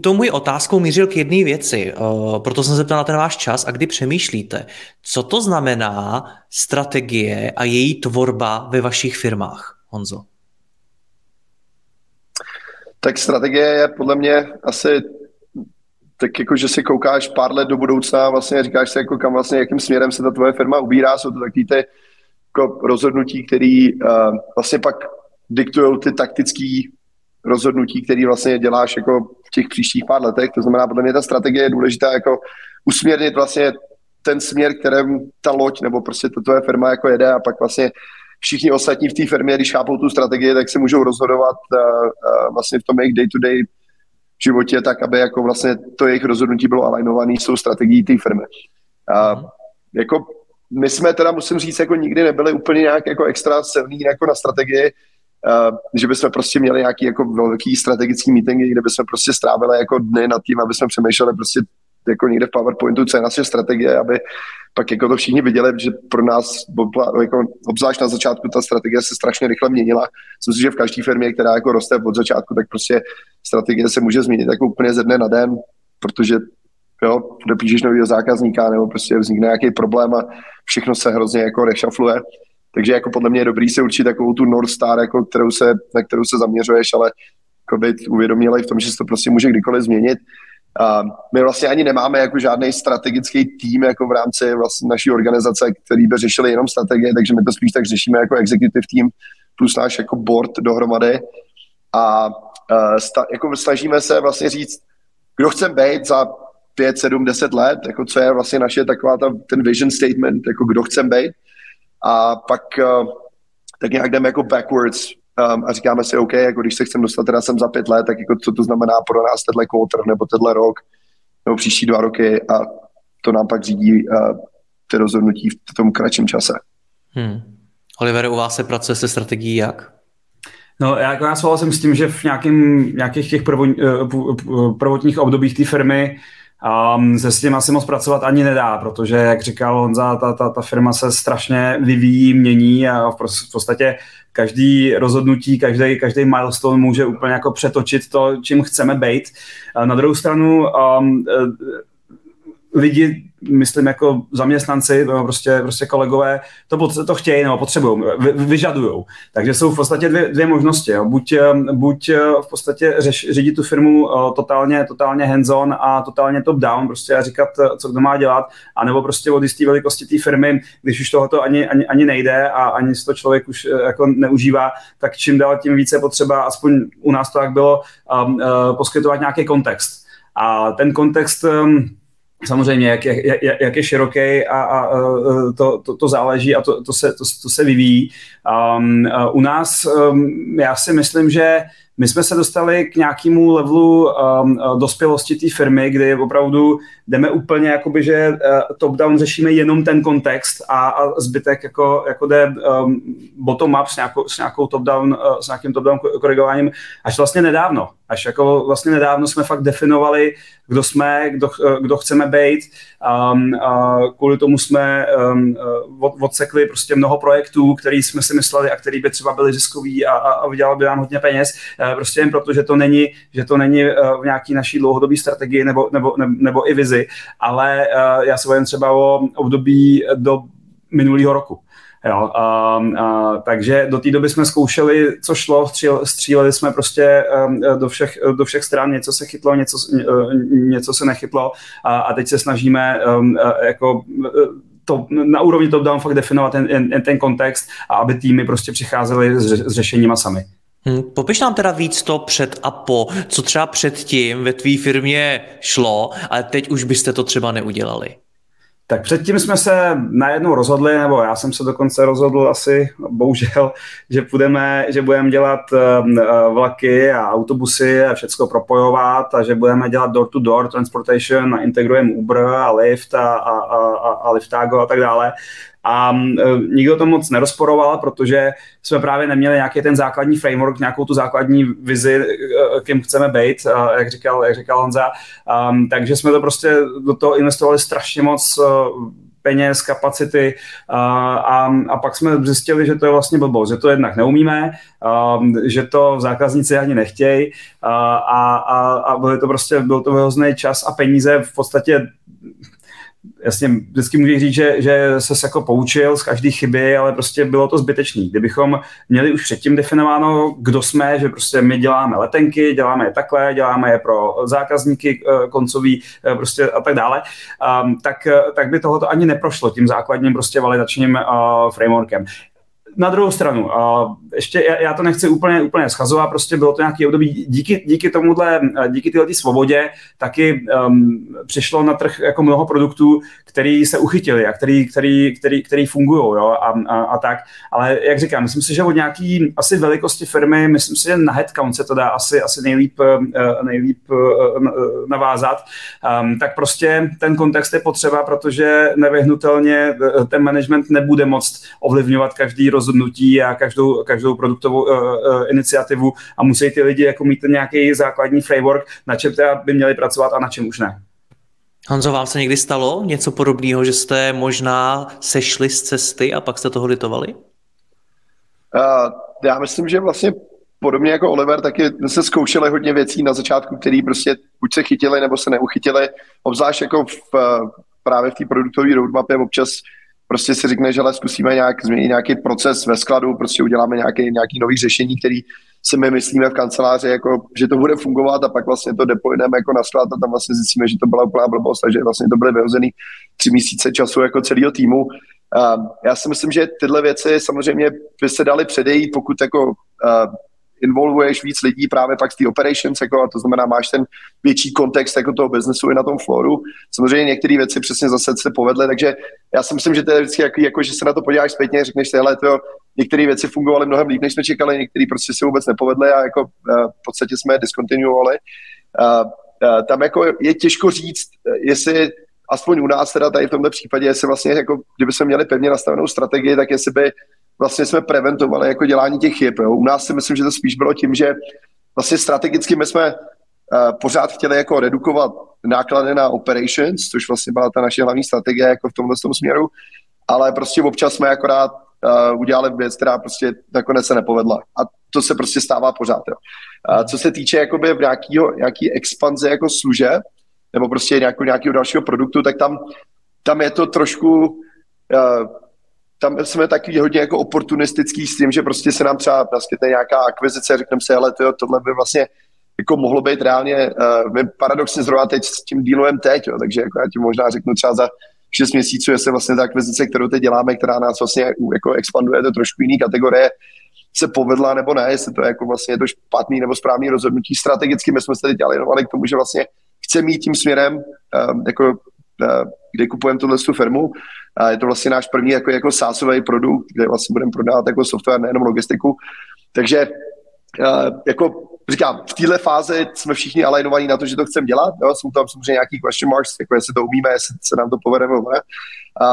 tou můj otázkou mířil k jedné věci, uh, proto jsem se ptal na ten váš čas a kdy přemýšlíte, co to znamená strategie a její tvorba ve vašich firmách, Honzo? Tak strategie je podle mě asi tak jako, že si koukáš pár let do budoucna a vlastně říkáš si, jako kam vlastně, jakým směrem se ta tvoje firma ubírá, jsou to takový ty jako rozhodnutí, které uh, vlastně pak diktují ty taktické rozhodnutí, který vlastně děláš jako v těch příštích pár letech. To znamená, podle mě ta strategie je důležitá jako usměrnit vlastně ten směr, kterým ta loď nebo prostě ta tvoje firma jako jede a pak vlastně všichni ostatní v té firmě, když chápou tu strategii, tak se můžou rozhodovat uh, uh, vlastně v tom jejich day-to-day životě tak, aby jako vlastně to jejich rozhodnutí bylo alignované s tou strategií té firmy. Uh, jako my jsme teda, musím říct, jako nikdy nebyli úplně nějak jako extra silní jako na strategii, že bychom prostě měli nějaký jako velký strategický meetingy, kde bychom prostě strávili jako dny nad tím, aby jsme přemýšleli prostě jako někde v PowerPointu, co je naše strategie, aby pak jako to všichni viděli, že pro nás, jako, obzvlášť na začátku, ta strategie se strašně rychle měnila. Myslím si, že v každé firmě, která jako roste od začátku, tak prostě strategie se může změnit jako úplně ze dne na den, protože jo, dopíšeš nového zákazníka nebo prostě vznikne nějaký problém a všechno se hrozně jako rešafluje. Takže jako podle mě je dobrý se určit takovou tu North Star, jako kterou se, na kterou se zaměřuješ, ale jako být uvědomělý v tom, že se to prostě může kdykoliv změnit. A my vlastně ani nemáme jako žádný strategický tým jako v rámci vlastně naší organizace, který by řešili jenom strategie, takže my to spíš tak řešíme jako executive team plus náš jako board dohromady. A uh, sta, jako snažíme se vlastně říct, kdo chceme být za 5, 7, 10 let, jako co je vlastně naše taková ta, ten vision statement, jako kdo chceme být. A pak uh, tak nějak jdeme jako backwards um, a říkáme si, OK, jako když se chcem dostat teda sem za pět let, tak jako co to znamená pro nás tenhle quarter nebo tenhle rok nebo příští dva roky a to nám pak řídí uh, ty rozhodnutí v tom kratším čase. Hmm. Oliver, u vás se pracuje se strategií jak? No, já, jako já souhlasím s tím, že v nějakým, nějakých těch prvo, eh, prvotních obdobích té firmy um, se s tím asi moc pracovat ani nedá, protože, jak říkal Honza, ta, ta, ta firma se strašně vyvíjí, mění a v, v podstatě každý rozhodnutí, každý, každý milestone může úplně jako přetočit to, čím chceme být. Na druhou stranu um, lidi, myslím jako zaměstnanci, prostě, prostě kolegové, to, to chtějí nebo potřebují, vy, vyžadují. Takže jsou v podstatě dvě, dvě možnosti. Jo. Buď, eh, buď eh, v podstatě řeš, řídit tu firmu uh, totálně, totálně hands-on a totálně top-down, prostě a říkat, co kdo má dělat, anebo prostě od jisté velikosti té firmy, když už tohoto ani, ani, ani nejde a ani to člověk už jako neužívá, tak čím dál tím více potřeba, aspoň u nás to tak bylo, um, uh, poskytovat nějaký kontext. A ten kontext um, samozřejmě, jak, jak, jak, je široký a, a to, to, to záleží a to, to, se, to, to se vyvíjí. Um, u nás um, já si myslím, že my jsme se dostali k nějakému levelu um, dospělosti té firmy, kdy opravdu jdeme úplně, jakoby, že uh, top-down řešíme jenom ten kontext a, a zbytek jako, jako jde um, bottom-up s nějakou, s nějakou top-down, uh, s nějakým top-down korigováním až vlastně nedávno. Až jako vlastně nedávno jsme fakt definovali, kdo jsme, kdo, kdo chceme být. Um, a kvůli tomu jsme um, od, odsekli prostě mnoho projektů, který jsme si mysleli a který by třeba byly ziskový a, a, a vydělali by nám hodně peněz. Uh, prostě jen proto, že to není, že to není uh, v nějaký naší dlouhodobé strategii nebo, nebo, nebo, nebo i vizi, ale uh, já se bavím třeba o období do minulého roku. Jo, a, a, takže do té doby jsme zkoušeli, co šlo, stříl, stříleli jsme prostě um, do všech, do všech stran, něco se chytlo, něco, uh, něco se nechytlo a, a teď se snažíme um, uh, jako uh, to, na úrovni top-down fakt definovat ten, ten, ten kontext a aby týmy prostě přicházely s, s řešeníma sami. Hmm, popiš nám teda víc to před a po, co třeba předtím ve tvý firmě šlo, ale teď už byste to třeba neudělali. Tak předtím jsme se najednou rozhodli, nebo já jsem se dokonce rozhodl asi, bohužel, (laughs) že půjdeme, že budeme dělat um, uh, vlaky a autobusy a všechno propojovat a že budeme dělat door-to-door transportation a integrujeme Uber a Lyft a, a, a, a Liftago a tak dále. A e, nikdo to moc nerozporoval, protože jsme právě neměli nějaký ten základní framework, nějakou tu základní vizi, e, kým chceme být, jak říkal, jak říkal Honza. Um, takže jsme to prostě do toho investovali strašně moc e, peněz, kapacity a, a, a pak jsme zjistili, že to je vlastně blbost, že to jednak neumíme, a, že to zákazníci ani nechtějí a, a, a, byl to prostě, byl to hrozný čas a peníze v podstatě jasně, vždycky můžeš říct, že, že se jako poučil z každé chyby, ale prostě bylo to zbytečný. Kdybychom měli už předtím definováno, kdo jsme, že prostě my děláme letenky, děláme je takhle, děláme je pro zákazníky eh, koncový eh, prostě a tak dále, um, tak, tak by tohoto ani neprošlo tím základním prostě validačním frameworkem na druhou stranu, uh, ještě já, já to nechci úplně, úplně schazovat, prostě bylo to nějaký období, díky, díky tomuhle, díky této svobodě, taky um, přišlo na trh jako mnoho produktů, který se uchytili a který, který, který, který fungují jo, a, a, a, tak. Ale jak říkám, myslím si, že od nějaký asi velikosti firmy, myslím si, že na headcount se to dá asi, asi nejlíp, nejlíp navázat, um, tak prostě ten kontext je potřeba, protože nevyhnutelně ten management nebude moct ovlivňovat každý rozhodnutí a každou, každou produktovou uh, uh, iniciativu a musí ty lidi jako mít nějaký základní framework, na čem teda by měli pracovat a na čem už ne. Honzo, vám se někdy stalo něco podobného, že jste možná sešli z cesty a pak jste toho litovali? Uh, já myslím, že vlastně podobně jako Oliver, taky se zkoušeli hodně věcí na začátku, které prostě buď se chytili, nebo se neuchytili. Obzvlášť jako v, právě v té produktové roadmapě občas prostě si řekne, že ale zkusíme nějak změnit nějaký proces ve skladu, prostě uděláme nějaký, nějaký nový řešení, který si my myslíme v kanceláři, jako, že to bude fungovat a pak vlastně to deployneme jako na sklad a tam vlastně zjistíme, že to byla úplná blbost, takže vlastně to byly vyhozený tři měsíce času jako celého týmu. Uh, já si myslím, že tyhle věci samozřejmě by se daly předejít, pokud jako uh, involvuješ víc lidí právě pak z té operations, jako, a to znamená, máš ten větší kontext jako toho biznesu i na tom floru. Samozřejmě některé věci přesně zase se povedly, takže já si myslím, že to je vždycky jako, jako že se na to podíváš zpětně, řekneš si, to, některé věci fungovaly mnohem líp, než jsme čekali, některé prostě se vůbec nepovedly a jako uh, v podstatě jsme je discontinuovali. Uh, uh, tam jako je těžko říct, jestli aspoň u nás teda tady v tomto případě, jestli vlastně jako, kdyby jsme měli pevně nastavenou strategii, tak jestli by vlastně jsme preventovali jako dělání těch chyb. Jo. U nás si myslím, že to spíš bylo tím, že vlastně strategicky my jsme uh, pořád chtěli jako redukovat náklady na operations, což vlastně byla ta naše hlavní strategie jako v tomhle tom směru, ale prostě občas jsme akorát uh, udělali věc, která prostě nakonec se nepovedla. A to se prostě stává pořád. Jo. Uh, co se týče jakoby nějakýho, nějaký expanze jako služeb, nebo prostě nějakou, nějakého dalšího produktu, tak tam, tam je to trošku uh, tam jsme taky hodně jako oportunistický s tím, že prostě se nám třeba naskytne nějaká akvizice, řekneme si, ale tyjo, tohle by vlastně jako mohlo být reálně, uh, paradoxně zrovna teď s tím dílem teď, jo, takže jako já ti možná řeknu třeba za 6 měsíců, jestli vlastně ta akvizice, kterou teď děláme, která nás vlastně jako expanduje do trošku jiný kategorie, se povedla nebo ne, jestli to je jako vlastně je to špatný nebo správný rozhodnutí. Strategicky my jsme se teď dělali k tomu, že vlastně chce mít tím směrem, um, jako, kde kupujeme tuhle firmu, a je to vlastně náš první jako, jako sásový produkt, kde vlastně budeme prodávat jako software, nejenom logistiku. Takže jako říkám, v téhle fázi jsme všichni alignovaní na to, že to chceme dělat. Jo? Jsou tam samozřejmě nějaký question marks, jako jestli to umíme, jestli se nám to povede nebo ne.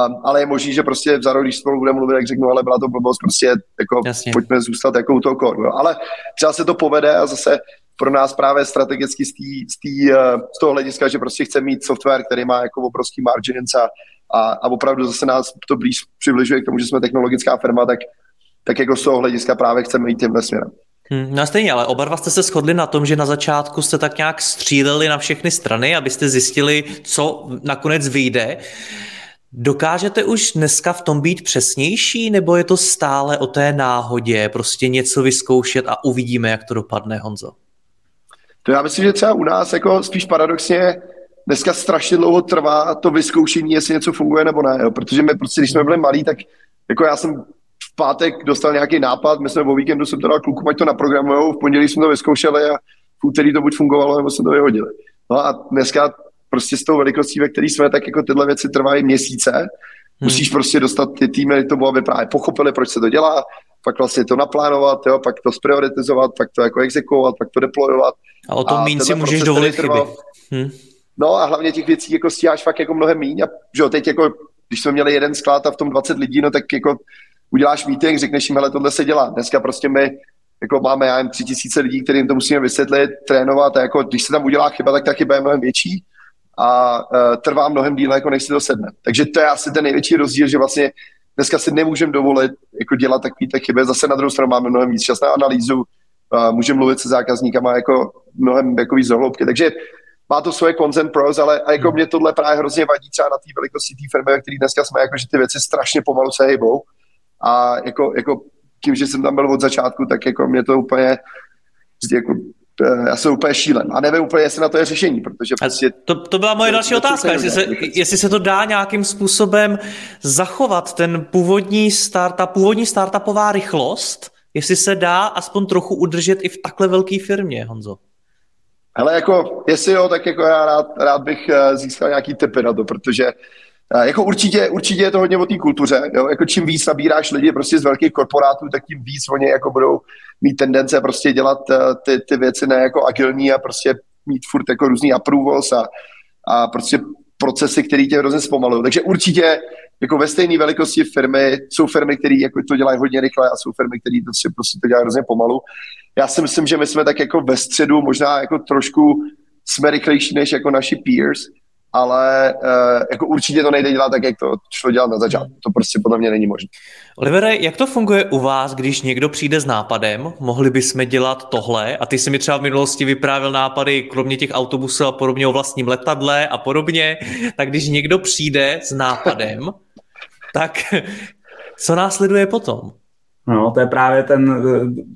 Um, ale je možný, že prostě v zároveň, když spolu budeme mluvit, tak řeknu, ale byla to blbost, prostě jako Jasně. pojďme zůstat jako u toho kódu. Ale třeba se to povede a zase pro nás právě strategicky z, tý, z, tý, uh, z toho hlediska, že prostě chce mít software, který má jako obrovský margins a a, a opravdu zase nás to blíž přibližuje k tomu, že jsme technologická firma, tak, tak jako z toho hlediska právě chceme jít tímhle směrem. Hmm, no stejně, ale oba dva jste se shodli na tom, že na začátku jste tak nějak stříleli na všechny strany, abyste zjistili, co nakonec vyjde. Dokážete už dneska v tom být přesnější, nebo je to stále o té náhodě, prostě něco vyzkoušet a uvidíme, jak to dopadne, Honzo? To já myslím, že třeba u nás jako spíš paradoxně dneska strašně dlouho trvá to vyzkoušení, jestli něco funguje nebo ne, jo? protože my prostě, když jsme byli malí, tak jako já jsem v pátek dostal nějaký nápad, my jsme o víkendu jsem to dal klukům, ať to naprogramujou, v pondělí jsme to vyzkoušeli a v úterý to buď fungovalo, nebo jsme to vyhodili. No a dneska prostě s tou velikostí, ve které jsme, tak jako tyhle věci trvají měsíce. Hmm. Musíš prostě dostat ty týmy k tomu, aby právě pochopili, proč se to dělá, pak vlastně to naplánovat, jo, pak to sprioritizovat, pak to jako exekuovat, pak to deployovat. A o tom méně si můžeš dovolit chyby. Hmm. No a hlavně těch věcí jako stíháš fakt jako mnohem míň a že jo, teď jako, když jsme měli jeden sklad a v tom 20 lidí, no tak jako uděláš meeting, řekneš jim, hele, tohle se dělá. Dneska prostě my jako máme, já jen tři tisíce lidí, kterým to musíme vysvětlit, trénovat a jako když se tam udělá chyba, tak ta chyba je mnohem větší a uh, trvá mnohem díle, jako než si to sedne. Takže to je asi ten největší rozdíl, že vlastně dneska si nemůžeme dovolit jako dělat takové chyby. Zase na druhou stranu máme mnohem víc čas na analýzu, můžeme mluvit se zákazníkama jako mnohem jako víc dohloubky. Takže má to svoje consent pros, ale a jako hmm. mě tohle právě hrozně vadí třeba na té velikosti té firmy, ve které dneska jsme, jako, že ty věci strašně pomalu se hejbou. A jako, jako tím, že jsem tam byl od začátku, tak jako mě to úplně jako, já jsem úplně šílen a nevím úplně, jestli na to je řešení, protože prostě... To, to byla moje další otázka, jestli se, jestli se to dá nějakým způsobem zachovat, ten původní startup, původní startupová rychlost, jestli se dá aspoň trochu udržet i v takhle velké firmě, Honzo. Ale jako, jestli jo, tak jako já rád, rád bych eh, získal nějaký tipy na to, protože eh, jako určitě, určitě je to hodně o té kultuře. Jo? Jako čím víc nabíráš lidi prostě z velkých korporátů, tak tím víc oni jako budou mít tendence prostě dělat eh, ty, ty věci ne jako agilní a prostě mít furt jako různý approvals a, a prostě procesy, které tě hrozně zpomalují. Takže určitě jako ve stejné velikosti firmy jsou firmy, které jako to dělají hodně rychle a jsou firmy, které to prostě to dělají hrozně pomalu. Já si myslím, že my jsme tak jako ve středu možná jako trošku jsme rychlejší než jako naši peers, ale uh, jako určitě to nejde dělat tak, jak to šlo dělat na začátku. To prostě podle mě není možné. Olivere, jak to funguje u vás, když někdo přijde s nápadem, mohli bychom dělat tohle a ty jsi mi třeba v minulosti vyprávěl nápady, kromě těch autobusů a podobně o vlastním letadle a podobně, tak když někdo přijde s nápadem, (laughs) tak co následuje potom? No, to je právě ten,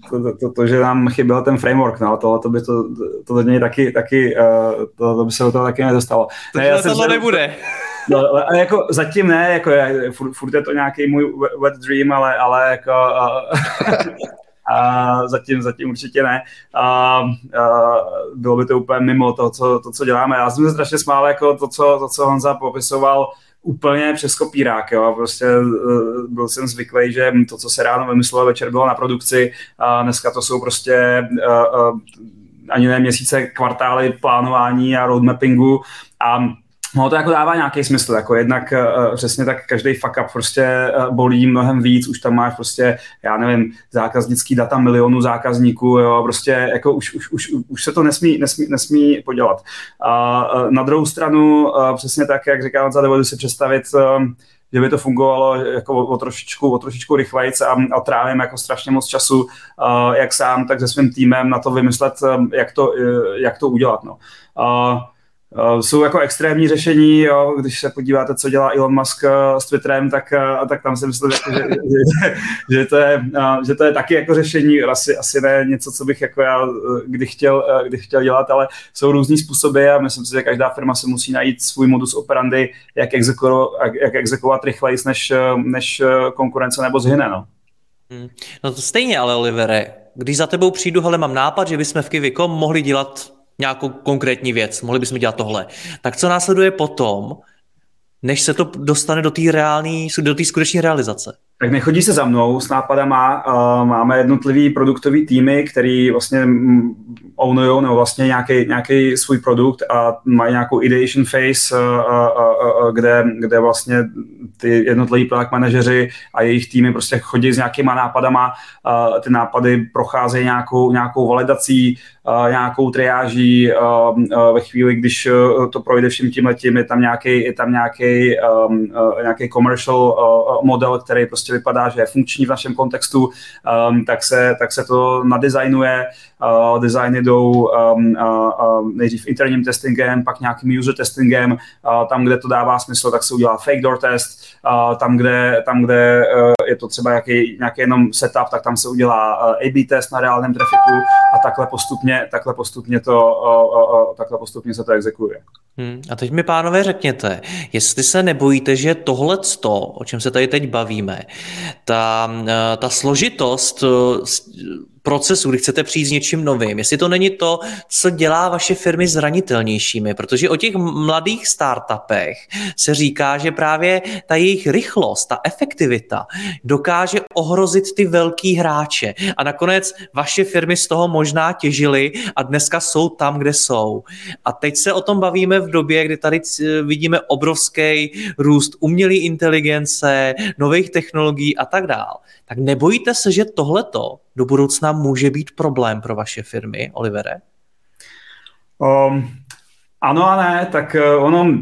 to, to, to že nám chyběl ten framework, no, to, to by to, to do něj taky, taky uh, to, to by se do toho taky nedostalo. To ne, já jsem to nebude. No, ale jako zatím ne, jako je, furt, furt je to nějaký můj wet dream, ale, ale jako uh, (laughs) a zatím, zatím určitě ne. A, a bylo by to úplně mimo to, co, to, co děláme. Já jsem se strašně smál, jako to, co, to, co Honza popisoval, úplně přes kopírák, jo. Prostě uh, byl jsem zvyklý, že to, co se ráno vymyslelo, večer bylo na produkci a dneska to jsou prostě uh, uh, ani ne měsíce, kvartály plánování a roadmappingu a No to jako dává nějaký smysl, jako jednak uh, přesně tak každý fuck up prostě uh, bolí mnohem víc, už tam máš prostě, já nevím, zákaznický data milionů zákazníků, jo, prostě jako už, už, už, už se to nesmí, nesmí, nesmí podělat. A uh, na druhou stranu, uh, přesně tak, jak říkám, dovedu si představit, uh, že by to fungovalo jako o, o trošičku, o trošičku rychleji a, a trávím jako strašně moc času, uh, jak sám, tak se svým týmem na to vymyslet, jak to, uh, jak to udělat. No. Uh, Uh, jsou jako extrémní řešení, jo, když se podíváte, co dělá Elon Musk uh, s Twitterem, tak, uh, tak tam si myslím, jako, že, (laughs) že, že, to je, že to je taky jako řešení, asi, asi ne něco, co bych jako já kdy chtěl, kdy chtěl dělat, ale jsou různý způsoby a myslím si, že každá firma se musí najít svůj modus operandi, jak, exekuovat, jak exekuovat rychleji než, než konkurence nebo zhyne. No. Hmm. No to stejně ale, Olivere, když za tebou přijdu, hele, mám nápad, že bychom v Kivikom mohli dělat nějakou konkrétní věc, mohli bychom dělat tohle. Tak co následuje potom, než se to dostane do té reální, do té skutečné realizace? Tak nechodí se za mnou s nápadama. máme jednotlivý produktový týmy, který vlastně ownují nebo vlastně nějaký, nějaký svůj produkt a mají nějakou ideation phase, kde, kde vlastně ty jednotliví product manažeři a jejich týmy prostě chodí s nějakýma nápadama, ty nápady procházejí nějakou, nějakou validací, nějakou triáží ve chvíli, když to projde vším tím letím, je tam nějaký, je tam nějaký, nějaký commercial model, který prostě vypadá, že je funkční v našem kontextu, tak se, tak se to nadizajnuje, designy jdou nejdřív interním testingem, pak nějakým user testingem, tam, kde to dává smysl, tak se udělá fake door test, tam, kde, tam, kde je to třeba nějaký, nějaký jenom setup, tak tam se udělá A-B test na reálném trafiku a takhle postupně, takhle postupně, to, takhle postupně se to exekuje. Hmm. A teď mi, pánové, řekněte, jestli se nebojíte, že tohle, o čem se tady teď bavíme, ta, ta složitost procesu, kdy chcete přijít s něčím novým, jestli to není to, co dělá vaše firmy zranitelnějšími, protože o těch mladých startupech se říká, že právě ta jejich rychlost, ta efektivita dokáže ohrozit ty velký hráče a nakonec vaše firmy z toho možná těžily a dneska jsou tam, kde jsou. A teď se o tom bavíme v době, kdy tady vidíme obrovský růst umělé inteligence, nových technologií a tak dále. Tak nebojíte se, že tohleto do budoucna může být problém pro vaše firmy, Olivere? Um, ano a ne, tak eh, ono,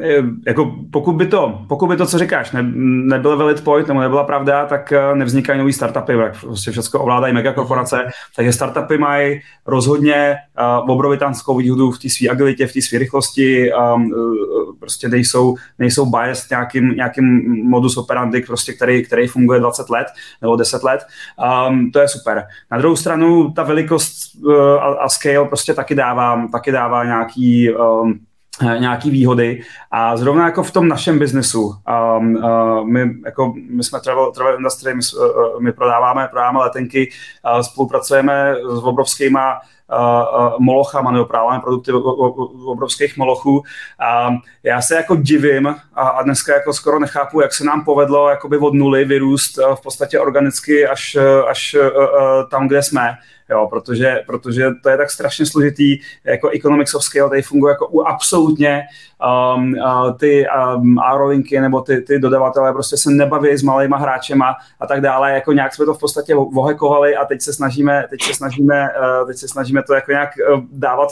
eh, jako pokud by to, pokud by to, co říkáš, ne, nebyl valid point nebo nebyla pravda, tak eh, nevznikají nový startupy, prostě všechno ovládají megakorporace, takže startupy mají rozhodně uh, obrovitánskou výhodu v té své agilitě, v té své rychlosti, um, prostě nejsou, nejsou biased nějakým, nějakým modus operandi, prostě, který, který funguje 20 let nebo 10 let. Um, to je super. Na druhou stranu ta velikost uh, a, a scale prostě taky dává, taky dává nějaký um, nějaký výhody a zrovna jako v tom našem biznesu, um, uh, my, jako, my jsme travel, travel industry, my, uh, my prodáváme, prodáváme letenky, uh, spolupracujeme s obrovskýma molochama nebo práváme produkty obrovských molochů. A já se jako divím a, dneska jako skoro nechápu, jak se nám povedlo jakoby od nuly vyrůst v podstatě organicky až, až tam, kde jsme jo, protože, protože to je tak strašně složitý, jako economics of scale tady funguje jako u absolutně um, uh, ty um, aerolinky nebo ty, ty dodavatelé prostě se nebaví s malýma hráčema a tak dále, jako nějak jsme to v podstatě vohekovali a teď se snažíme, teď se snažíme, uh, teď se snažíme to jako nějak uh, dávat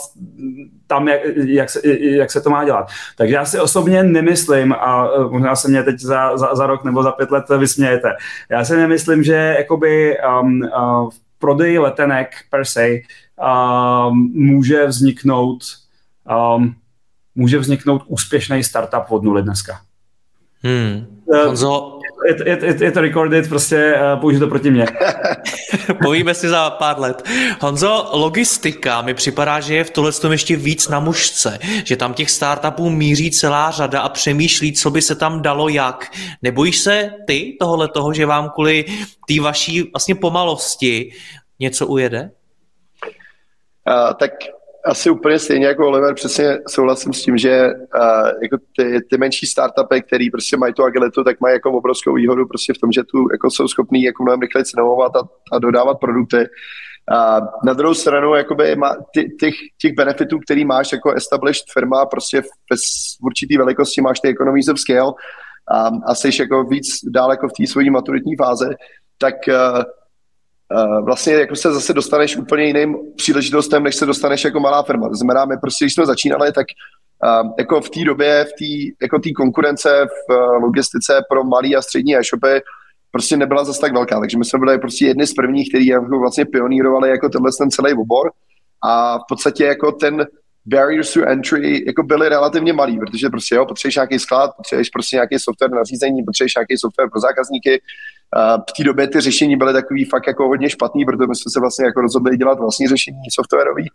tam, jak, jak, se, jak se to má dělat. Takže já si osobně nemyslím, a uh, možná se mě teď za, za, za rok nebo za pět let vysmějete, já si nemyslím, že jakoby um, uh, prodej letenek per se um, může vzniknout um, může vzniknout úspěšný startup od nuly dneska. Hmm. Uh, Honzo... Je, je, je, je to recorded, prostě uh, použij to proti mně. (laughs) Povíme si za pár let. Honzo, logistika mi připadá, že je v tohle tom ještě víc na mužce, že tam těch startupů míří celá řada a přemýšlí, co by se tam dalo jak. Nebojíš se ty tohle toho, že vám kvůli té vaší vlastně pomalosti něco ujede? Uh, tak asi úplně stejně jako Oliver, přesně souhlasím s tím, že uh, jako ty, ty menší startupy, který prostě mají tu agilitu, tak mají jako obrovskou výhodu prostě v tom, že tu jako jsou schopní jako mnohem rychleji cenovovat a, a dodávat produkty. A na druhou stranu, jakoby má, ty, těch, těch benefitů, který máš jako established firma, prostě v, v určitý velikosti máš ty economies of scale a, a jsi jako víc daleko v té svojí maturitní fáze, tak uh, Uh, vlastně jako se zase dostaneš úplně jiným příležitostem, než se dostaneš jako malá firma. To znamená, my prostě, když jsme začínali, tak uh, jako v té době, v té jako konkurence v uh, logistice pro malý a střední e-shopy prostě nebyla zase tak velká. Takže my jsme byli prostě jedni z prvních, kteří jako vlastně pionírovali jako tenhle ten celý obor a v podstatě jako ten barriers to entry jako byly relativně malý, protože prostě jo, potřebuješ nějaký sklad, potřebuješ prostě nějaký software na řízení, potřebuješ nějaký software pro zákazníky, v té době ty řešení byly takový fakt jako hodně špatný, protože my jsme se vlastně jako rozhodli dělat vlastní řešení softwarový,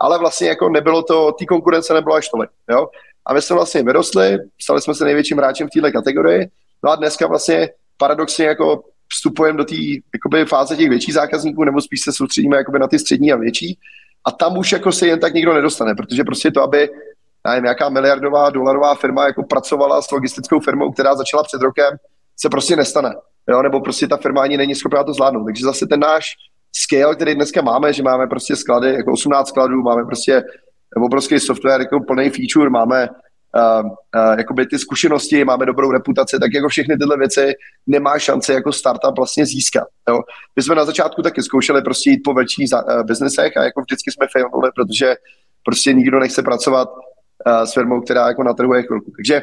ale vlastně jako nebylo to, té konkurence nebylo až tolik, jo. A my jsme vlastně vyrostli, stali jsme se největším hráčem v této kategorii, no a dneska vlastně paradoxně jako vstupujeme do té fáze těch větších zákazníků, nebo spíš se soustředíme jakoby na ty střední a větší. A tam už jako se jen tak nikdo nedostane, protože prostě to, aby nevím, nějaká miliardová dolarová firma jako pracovala s logistickou firmou, která začala před rokem, se prostě nestane jo, nebo prostě ta firma ani není schopná to zvládnout. Takže zase ten náš scale, který dneska máme, že máme prostě sklady, jako 18 skladů, máme prostě obrovský software, jako plný feature, máme uh, uh, jakoby ty zkušenosti, máme dobrou reputaci, tak jako všechny tyhle věci nemá šance jako startup vlastně získat. Jo. My jsme na začátku taky zkoušeli prostě jít po větších uh, biznesech a jako vždycky jsme failnuli, protože prostě nikdo nechce pracovat uh, s firmou, která jako na trhu je chvilku. Takže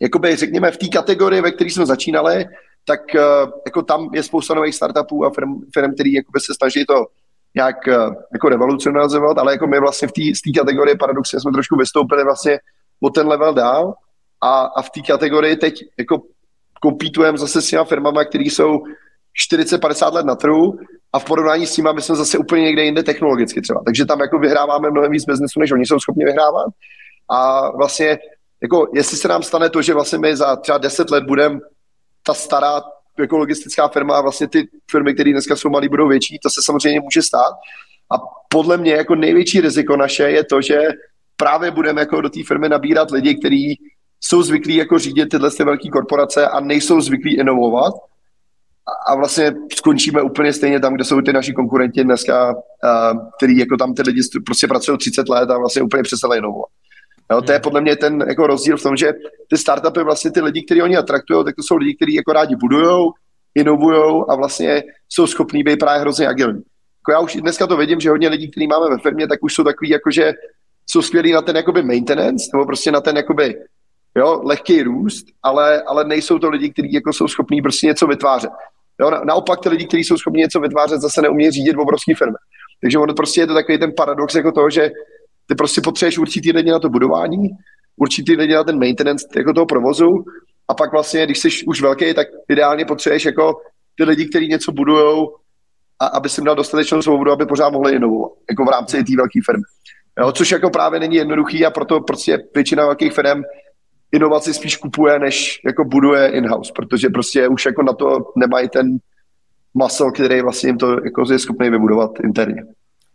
jakoby řekněme v té kategorii, ve které jsme začínali, tak eh, jako tam je spousta nových startupů a firm, firm který jakoby se snaží to nějak eh, jako revolucionalizovat, ale jako my vlastně v té kategorii paradoxně jsme trošku vystoupili vlastně o ten level dál a, a v té kategorii teď jako kompítujeme zase s těma firmama, které jsou 40-50 let na trhu a v porovnání s nimi my jsme zase úplně někde jinde technologicky třeba. Takže tam jako vyhráváme mnohem víc biznesu, než oni jsou schopni vyhrávat. A vlastně jako jestli se nám stane to, že vlastně my za třeba 10 let budeme ta stará jako logistická firma a vlastně ty firmy, které dneska jsou malé, budou větší, to se samozřejmě může stát. A podle mě jako největší riziko naše je to, že právě budeme jako do té firmy nabírat lidi, kteří jsou zvyklí jako řídit tyhle ty velké korporace a nejsou zvyklí inovovat. A vlastně skončíme úplně stejně tam, kde jsou ty naši konkurenti dneska, který jako tam ty lidi prostě pracují 30 let a vlastně úplně přestali inovovat. Jo, to je podle mě ten jako rozdíl v tom, že ty startupy vlastně ty lidi, kteří oni atraktují, tak to jsou lidi, kteří jako rádi budují, inovují a vlastně jsou schopní být právě hrozně agilní. Jako já už dneska to vidím, že hodně lidí, kteří máme ve firmě, tak už jsou takový, jako že jsou skvělí na ten jakoby maintenance, nebo prostě na ten jakoby jo, lehký růst, ale, ale nejsou to lidi, kteří jako jsou schopní prostě něco vytvářet. Jo, na, naopak ty lidi, kteří jsou schopni něco vytvářet, zase neumí řídit obrovské firmy. Takže ono prostě je to takový ten paradox jako toho, že ty prostě potřebuješ určitý lidi na to budování určitý lidi na ten maintenance jako toho provozu a pak vlastně, když jsi už velký, tak ideálně potřebuješ jako ty lidi, kteří něco budujou a aby si měl dostatečnou svobodu, aby pořád mohli inovovat, jako v rámci té velké firmy. Jo, což jako právě není jednoduchý a proto prostě většina velkých firm inovaci spíš kupuje, než jako buduje in-house, protože prostě už jako na to nemají ten muscle, který vlastně jim to jako je schopný vybudovat interně.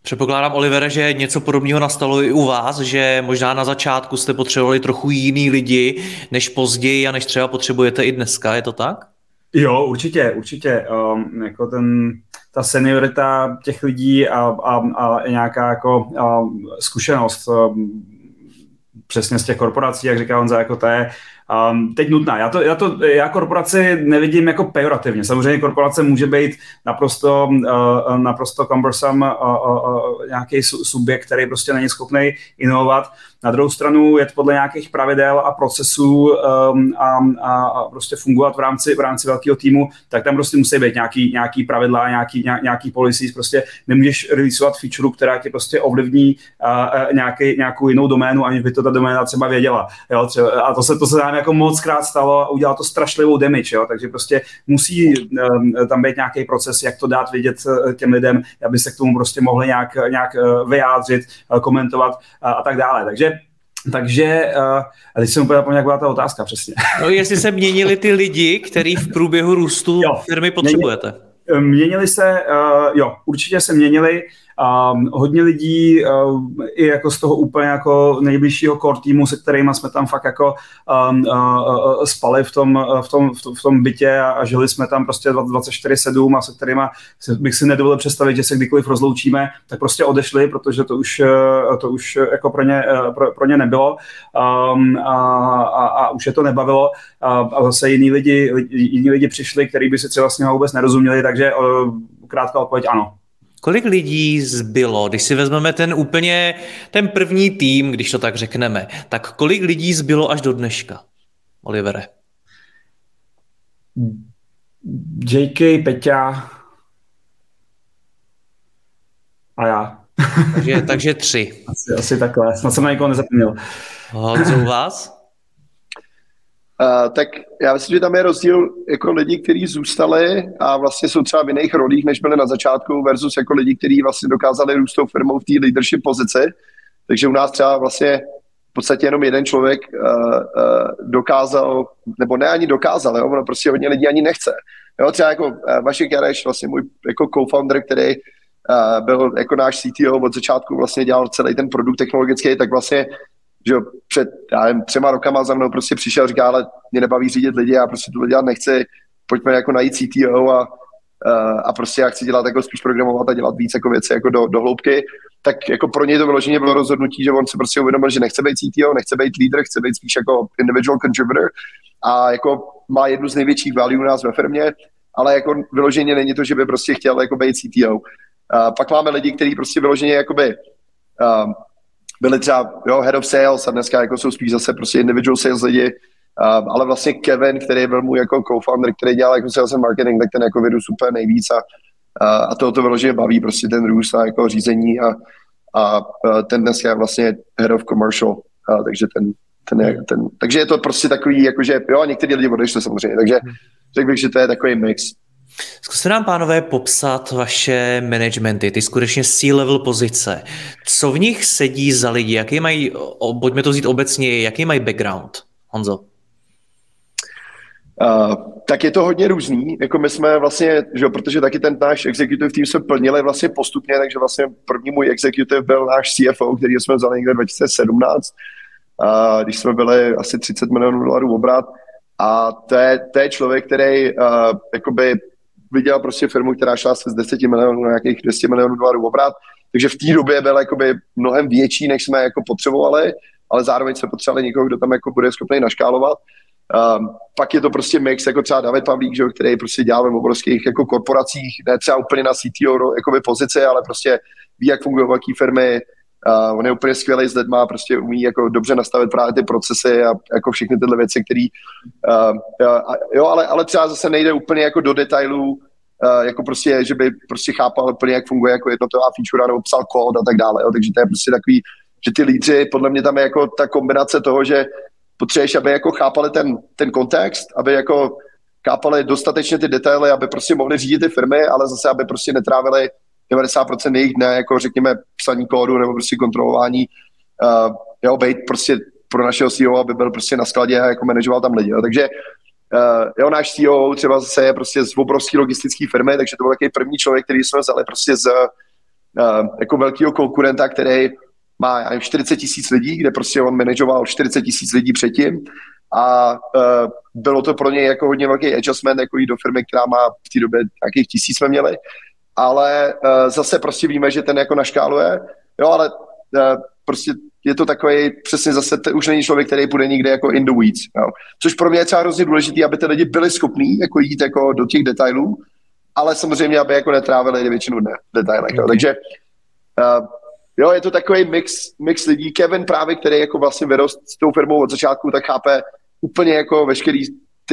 Předpokládám, Olivere, že něco podobného nastalo i u vás, že možná na začátku jste potřebovali trochu jiný lidi než později a než třeba potřebujete i dneska, je to tak? Jo, určitě, určitě. Um, jako ten, ta seniorita těch lidí a, a, a nějaká jako um, zkušenost um, přesně z těch korporací, jak říká Honza, jako to je um, teď nutná. Já, to, já, to, já korporaci nevidím jako pejorativně. Samozřejmě korporace může být naprosto, uh, naprosto cumbersome uh, uh, nějaký subjekt, který prostě není schopný inovovat, na druhou stranu jet podle nějakých pravidel a procesů um, a, a, prostě fungovat v rámci, v rámci velkého týmu, tak tam prostě musí být nějaký, nějaký pravidla, nějaký, nějaký policies, prostě nemůžeš releaseovat feature, která ti prostě ovlivní uh, nějaký, nějakou jinou doménu, aniž by to ta doména třeba věděla. Jo, třeba, a to se, to se nám jako moc krát stalo a udělalo to strašlivou damage, jo, takže prostě musí um, tam být nějaký proces, jak to dát vědět uh, těm lidem, aby se k tomu prostě mohli nějak, nějak uh, vyjádřit, uh, komentovat uh, a tak dále. Takže takže, uh, a teď jsem úplně zapomněl, jak byla ta otázka přesně. (laughs) No, jestli se měnili ty lidi, který v průběhu růstu jo, firmy potřebujete. Měnili, měnili se, uh, jo, určitě se měnili. Um, hodně lidí uh, i jako z toho úplně jako nejbližšího core týmu, se kterými jsme tam fakt jako um, uh, spali v tom, v tom, v tom, v tom bytě a, a žili jsme tam prostě 24-7 a se kterými bych si nedovolil představit, že se kdykoliv rozloučíme, tak prostě odešli, protože to už, to už jako pro ně, pro, pro ně nebylo um, a, a, a už je to nebavilo a, a zase jiní lidi, jiní lidi přišli, kteří by si třeba s nimi vůbec nerozuměli, takže krátká odpověď ano. Kolik lidí zbylo, když si vezmeme ten úplně, ten první tým, když to tak řekneme, tak kolik lidí zbylo až do dneška, Olivere? JK, Peťa a já. Takže, takže tři. (laughs) Asi, asi takhle, snad jsem na někoho nezapomněl. Co u vás? Uh, tak já myslím, že tam je rozdíl jako lidi, kteří zůstali a vlastně jsou třeba v jiných rolích, než byli na začátku, versus jako lidi, kteří vlastně dokázali růst tou firmou v té leadership pozici. Takže u nás třeba vlastně v podstatě jenom jeden člověk uh, uh, dokázal, nebo ne ani dokázal, jo, ono prostě hodně lidí ani nechce. Jo, třeba jako uh, Vašek Jareš, vlastně můj jako co-founder, který uh, byl jako náš CTO od začátku, vlastně dělal celý ten produkt technologický, tak vlastně že před já nevím, třema rokama za mnou prostě přišel, říká, ale mě nebaví řídit lidi, já prostě to dělat nechci, pojďme jako najít CTO a, a prostě já chci dělat jako spíš programovat a dělat víc jako věci jako do, do hloubky, tak jako pro něj to vyloženě bylo rozhodnutí, že on se prostě uvědomil, že nechce být CTO, nechce být leader, chce být spíš jako individual contributor a jako má jednu z největších value u nás ve firmě, ale jako vyloženě není to, že by prostě chtěl jako být CTO. A pak máme lidi, kteří prostě vyloženě jakoby um, byli třeba jo, head of sales a dneska jako jsou spíš zase prostě individual sales lidi, uh, ale vlastně Kevin, který byl můj jako co-founder, který dělal jako sales and marketing, tak ten jako vědu super nejvíc a, uh, a to to vyloženě baví, prostě ten růst a jako řízení a, a ten dneska je vlastně head of commercial, uh, takže ten, ten, je, ten, takže je to prostě takový, jakože jo, někteří lidi odešli samozřejmě, takže řekl bych, že to je takový mix. Zkuste nám, pánové, popsat vaše managementy, ty skutečně C-level pozice. Co v nich sedí za lidi? Jaký mají, pojďme to vzít obecně, jaký mají background? Honzo. Uh, tak je to hodně různý, jako my jsme vlastně, že protože taky ten náš executive tým jsme plnili vlastně postupně, takže vlastně první můj executive byl náš CFO, který jsme vzali někde 2017, uh, když jsme byli asi 30 milionů dolarů obrat a to je, to je člověk, který uh, jakoby viděl prostě firmu, která šla z 10 milionů na nějakých 200 milionů dolarů obrat, takže v té době byl jakoby mnohem větší, než jsme jako potřebovali, ale zároveň jsme potřebovali někoho, kdo tam jako bude schopný naškálovat. Um, pak je to prostě mix, jako třeba David Pavlík, že, který prostě dělá v obrovských jako korporacích, ne třeba úplně na CTO jakoby pozici, ale prostě ví, jak fungují velké firmy, Uh, on je úplně skvělý s lidma, prostě umí jako dobře nastavit právě ty procesy a jako všechny tyhle věci, které uh, uh, jo, ale, ale třeba zase nejde úplně jako do detailů, uh, jako prostě, že by prostě chápal úplně, jak funguje jako jednotová feature nebo psal kód a tak dále, jo, takže to je prostě takový že ty lídři, podle mě tam je jako ta kombinace toho, že potřebuješ, aby jako chápali ten, ten kontext, aby jako chápali dostatečně ty detaily, aby prostě mohli řídit ty firmy, ale zase, aby prostě netrávili 90% jejich dne, jako řekněme psaní kódu nebo prostě kontrolování, uh, jo, být prostě pro našeho CEO, aby byl prostě na skladě a jako manažoval tam lidi. Jo. Takže uh, jo, náš CEO třeba zase je prostě z obrovské logistické firmy, takže to byl takový první člověk, který jsme vzali prostě z uh, jako velkého konkurenta, který má já 40 tisíc lidí, kde prostě on manažoval 40 tisíc lidí předtím a uh, bylo to pro něj jako hodně velký adjustment, jako jít do firmy, která má v té době nějakých tisíc jsme měli, ale uh, zase prostě víme, že ten jako naškáluje, jo, ale uh, prostě je to takový, přesně zase, to už není člověk, který půjde nikde jako in the weeds, jo. což pro mě je třeba hrozně důležité, aby ty lidi byli schopní jako jít jako do těch detailů, ale samozřejmě, aby jako netrávili většinu dne v detailech, jo. takže uh, jo, je to takový mix, mix lidí. Kevin právě, který jako vlastně vyrost s tou firmou od začátku, tak chápe úplně jako veškerý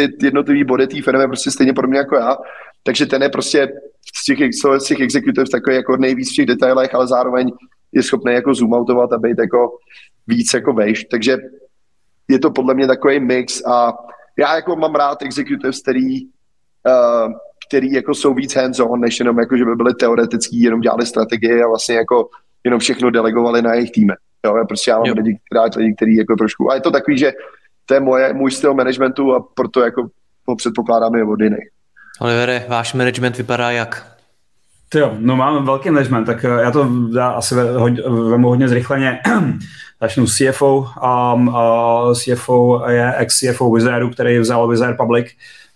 ty jednotlivý body té firmy prostě stejně podobně jako já. Takže ten je prostě z těch, z těch executives takový jako nejvíc v těch detailech, ale zároveň je schopný jako zoomoutovat a být jako víc jako vejš. Takže je to podle mě takový mix a já jako mám rád executives, který, uh, který jako jsou víc hands-on, než jenom jako, že by byly teoretický, jenom dělali strategie a vlastně jako jenom všechno delegovali na jejich týmy. Jo, já prostě já mám jo. lidi, lidi, který jako trošku, a je to takový, že to je moje, můj styl managementu a proto jako ho předpokládám i od jiných. Olivere, váš management vypadá jak? Jo, no mám velký management, tak eh, já to já asi vemu hodně zrychleně. (clears throat) Začnu CFO. Um, uh, CFO je ex-CFO Wizardu, který vzal Wizard Public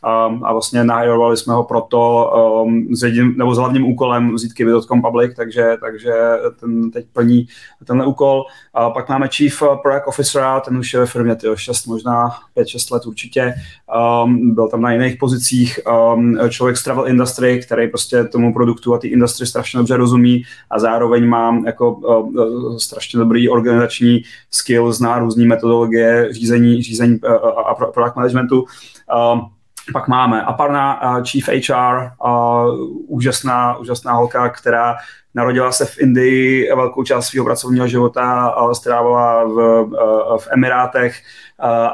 um, a vlastně nahirovali jsme ho proto um, s, jedin, nebo s hlavním úkolem vzít Kiwi.com public, takže, takže ten teď plní tenhle úkol. A pak máme Chief Product Officer, ten už je ve firmě tyjo, 6, možná 5-6 let určitě. Um, byl tam na jiných pozicích um, člověk z travel industry, který prostě tomu produktu a té industry strašně dobře rozumí a zároveň mám jako uh, strašně dobrý organizační skill, zná různé metodologie řízení, řízení uh, a product managementu. Um, pak máme Aparna, uh, Chief HR, uh, úžasná, úžasná holka, která narodila se v Indii velkou část svého pracovního života, ale strávila v, uh, v Emirátech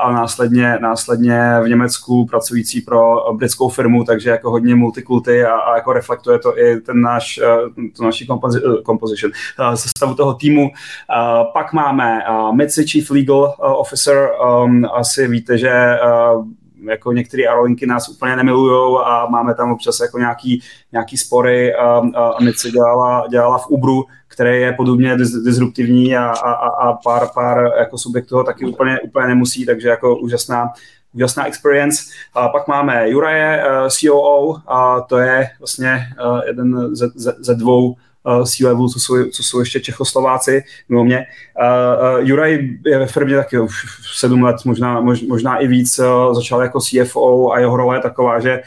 a následně, následně v Německu pracující pro britskou firmu, takže jako hodně multikulty a, a jako reflektuje to i ten náš, to naší kompozi, composition, sestavu toho týmu. Pak máme Mitzi, Chief Legal Officer, asi víte, že jako některé aerolinky nás úplně nemilujou a máme tam občas jako nějaký, nějaký spory a, a, a Mitzi dělala, dělala v Uberu, který je podobně disruptivní a, a, a pár, pár jako subjektů ho taky úplně, úplně nemusí, takže jako úžasná, úžasná experience. A pak máme Juraje, uh, COO, a to je vlastně uh, jeden ze, ze, ze dvou uh, C-level, co jsou, co jsou ještě Čechoslováci, mimo mě. Uh, uh, Juraj je ve firmě taky už sedm let, možná, mož, možná i víc, uh, začal jako CFO a jeho role je taková, že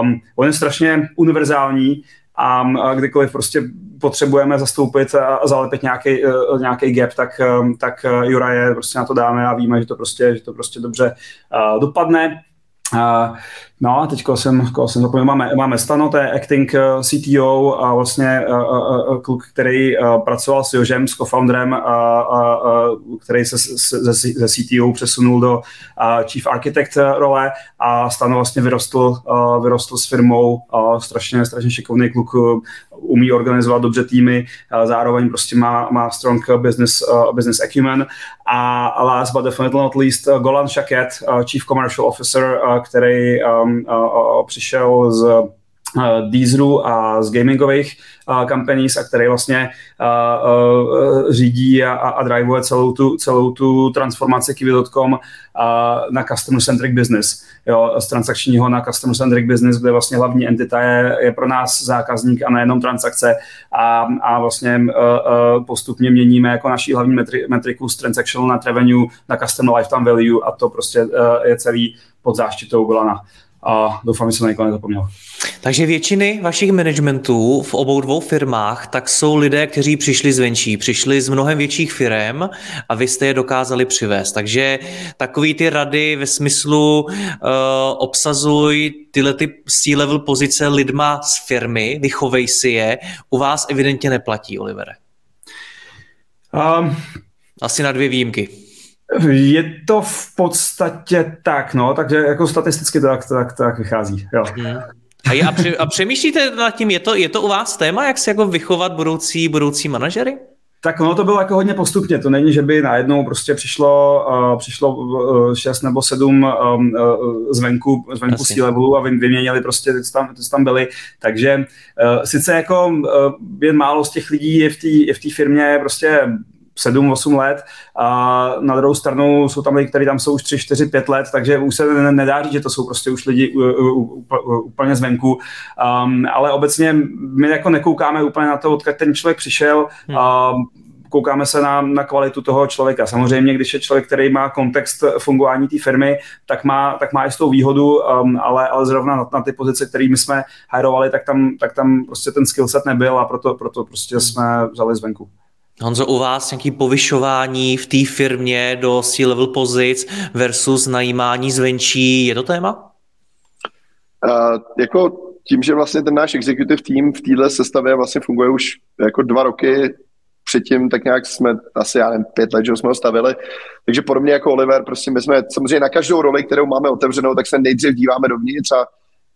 um, on je strašně univerzální a kdykoliv prostě potřebujeme zastoupit a zalepit nějaký, nějaký gap, tak, tak Jura je prostě na to dáme a víme, že to prostě, že to prostě dobře dopadne. No a teď jsem, jsem zapomněl, máme, máme Stano, to je acting uh, CTO a vlastně uh, uh, uh, kluk, který uh, pracoval s Jožem, s co-founderem, uh, uh, který se ze, ze CTO přesunul do uh, Chief Architect role. A Stano vlastně vyrostl, uh, vyrostl s firmou, uh, strašně, strašně šikovný kluk, umí organizovat dobře týmy, zároveň prostě má, má strong business, uh, business acumen. A last but definitely not least Golan Shaket, uh, Chief Commercial Officer, uh, který um, přišel z Deezeru a z gamingových companies a který vlastně řídí a, a drivuje celou tu, celou tu transformaci Kiwi.com na customer centric business. Jo, z transakčního na customer centric business, kde vlastně hlavní entita je, je pro nás zákazník a nejenom transakce a, a vlastně postupně měníme jako naší hlavní metri, metriku z transactional na revenue na customer lifetime value a to prostě je celý pod záštitou Golana a doufám, že jsem na někoho nezapomněl. Takže většiny vašich managementů v obou dvou firmách tak jsou lidé, kteří přišli zvenčí, přišli z mnohem větších firm a vy jste je dokázali přivést. Takže takový ty rady ve smyslu uh, obsazuj tyhle ty C-level pozice lidma z firmy, vychovej si je, u vás evidentně neplatí, Olivere. Um, Asi na dvě výjimky. Je to v podstatě tak, no, takže jako statisticky to tak, tak, tak vychází, jo. Hmm. A, je, a, pře, a přemýšlíte nad tím, je to, je to u vás téma, jak si jako vychovat budoucí, budoucí manažery? Tak ono to bylo jako hodně postupně, to není, že by najednou prostě přišlo, uh, přišlo uh, šest nebo sedm um, uh, zvenku, zvenku z levelu a vyměnili prostě, ty tam, ty tam byli, takže uh, sice jako uh, jen málo z těch lidí je v té firmě prostě 7-8 let a na druhou stranu jsou tam lidi, kteří tam jsou už 3, 4, 5 let, takže už se nedá říct, že to jsou prostě už lidi úplně zvenku, um, ale obecně my jako nekoukáme úplně na to, odkud ten člověk přišel, hmm. um, koukáme se na, na kvalitu toho člověka. Samozřejmě, když je člověk, který má kontext fungování té firmy, tak má, tak má jistou výhodu, um, ale, ale zrovna na, na ty pozice, které my jsme hajrovali, tak tam, tak tam prostě ten skillset nebyl a proto, proto prostě hmm. jsme vzali zvenku. Honzo, u vás nějaký povyšování v té firmě do C-level pozic versus najímání zvenčí, je to téma? Uh, jako tím, že vlastně ten náš executive team v téhle sestavě vlastně funguje už jako dva roky, předtím tak nějak jsme asi, já nevím, pět let, že jsme ho stavili, takže podobně jako Oliver, prostě my jsme samozřejmě na každou roli, kterou máme otevřenou, tak se nejdřív díváme dovnitř a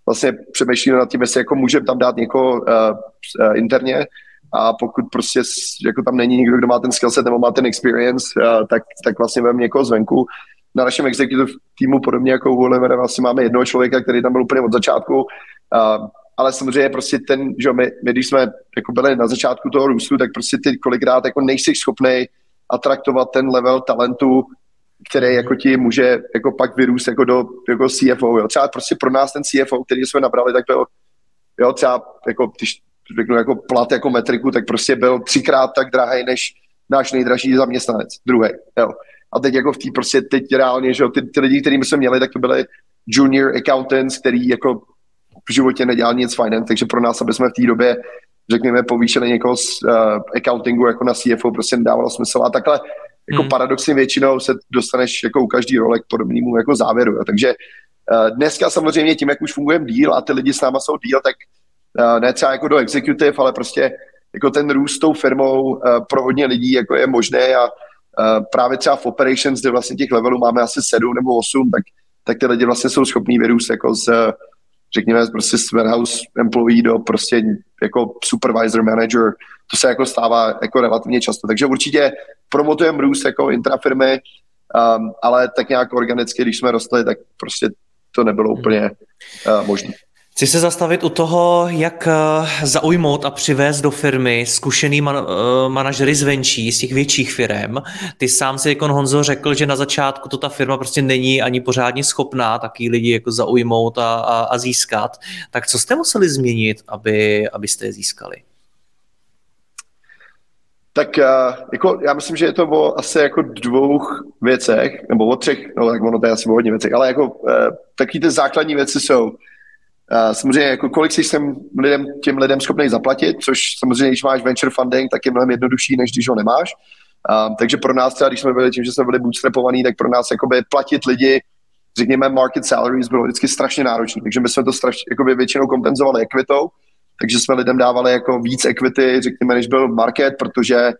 vlastně přemýšlíme nad tím, jestli jako můžeme tam dát někoho uh, uh, interně, a pokud prostě jako tam není nikdo, kdo má ten skillset nebo má ten experience, tak, tak vlastně vem někoho zvenku. Na našem executive týmu, podobně jako u Olivera, vlastně máme jednoho člověka, který tam byl úplně od začátku, ale samozřejmě prostě ten, že my, my když jsme jako byli na začátku toho růstu, tak prostě ty kolikrát jako nejsi schopný atraktovat ten level talentu, který jako ti může jako pak vyrůst jako do jako CFO. Jo. Třeba prostě pro nás ten CFO, který jsme nabrali, tak byl jo, třeba jako, když řeknu jako plat, jako metriku, tak prostě byl třikrát tak drahý než náš nejdražší zaměstnanec, druhý. Jo. A teď jako v té prostě teď reálně, že jo, ty, ty lidi, kterými jsme měli, tak to byly junior accountants, který jako v životě nedělal nic finance, takže pro nás, aby jsme v té době řekněme, povýšili někoho z uh, accountingu jako na CFO, prostě nedávalo smysl. A takhle jako hmm. paradoxně většinou se dostaneš jako u každý role k podobnému jako závěru. Jo. Takže uh, dneska samozřejmě tím, jak už fungujeme díl a ty lidi s náma jsou díl, tak ne třeba jako do executive, ale prostě jako ten růst tou firmou eh, pro hodně lidí jako je možné a eh, právě třeba v operations, kde vlastně těch levelů máme asi sedm nebo osm, tak, tak ty lidi vlastně jsou schopní vyrůst jako z, řekněme, prostě z warehouse employee do prostě jako supervisor, manager, to se jako stává jako relativně často. Takže určitě promotujeme růst jako intrafirmy, um, ale tak nějak organicky, když jsme rostli, tak prostě to nebylo úplně uh, možné. Chci se zastavit u toho, jak eh, zaujmout a přivést do firmy zkušený man, uh, manažery zvenčí, z těch větších firm. Ty sám si jako Honzo řekl, že na začátku to ta firma prostě není ani pořádně schopná taky lidi jako zaujmout a, a, a získat. Tak co jste museli změnit, aby, abyste je získali? Tak uh, jako, já myslím, že je to o asi jako dvou věcech, nebo o třech, no tak ono to je asi o hodně věcech, ale jako taky ty základní věci jsou samozřejmě, jako kolik jsi sem lidem, těm lidem schopný zaplatit, což samozřejmě, když máš venture funding, tak je mnohem jednodušší, než když ho nemáš. Takže pro nás třeba, když jsme byli tím, že jsme byli bootstrapovaní, tak pro nás jakoby platit lidi, řekněme market salaries, bylo vždycky strašně náročné. Takže my jsme to strašně, jakoby většinou kompenzovali equitou, takže jsme lidem dávali jako víc equity, řekněme, než byl market, protože,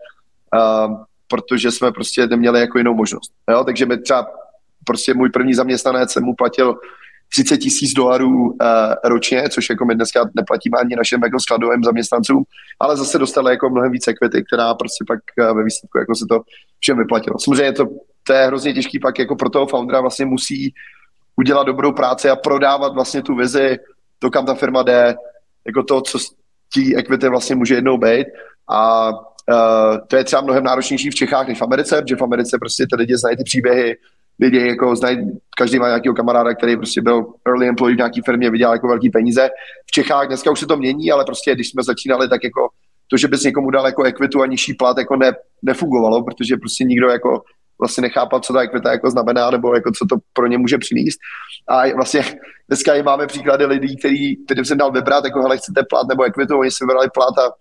uh, protože jsme prostě neměli jako jinou možnost. Jo? Takže my třeba prostě můj první zaměstnanec jsem mu platil 30 tisíc dolarů uh, ročně, což jako my dneska neplatíme ani našim jako skladovým zaměstnancům, ale zase dostali jako mnohem více ekvity, která prostě pak uh, ve výsledku jako se to všem vyplatilo. Samozřejmě to, to je hrozně těžký pak jako pro toho foundera vlastně musí udělat dobrou práci a prodávat vlastně tu vizi, to, kam ta firma jde, jako to, co tí equity vlastně může jednou být a uh, to je třeba mnohem náročnější v Čechách než v Americe, protože v Americe prostě ty lidi znají ty příběhy, lidi jako znají, každý má nějakého kamaráda, který prostě byl early employee v nějaké firmě, vydělal jako velký peníze. V Čechách dneska už se to mění, ale prostě když jsme začínali, tak jako to, že bys někomu dal jako ekvitu a nižší plat, jako ne, nefungovalo, protože prostě nikdo jako vlastně nechápal, co ta ekvita jako znamená, nebo jako co to pro ně může přinést. A vlastně dneska i máme příklady lidí, který, kterým jsem dal vybrat, jako hele, chcete plat nebo ekvitu, oni si vybrali plat a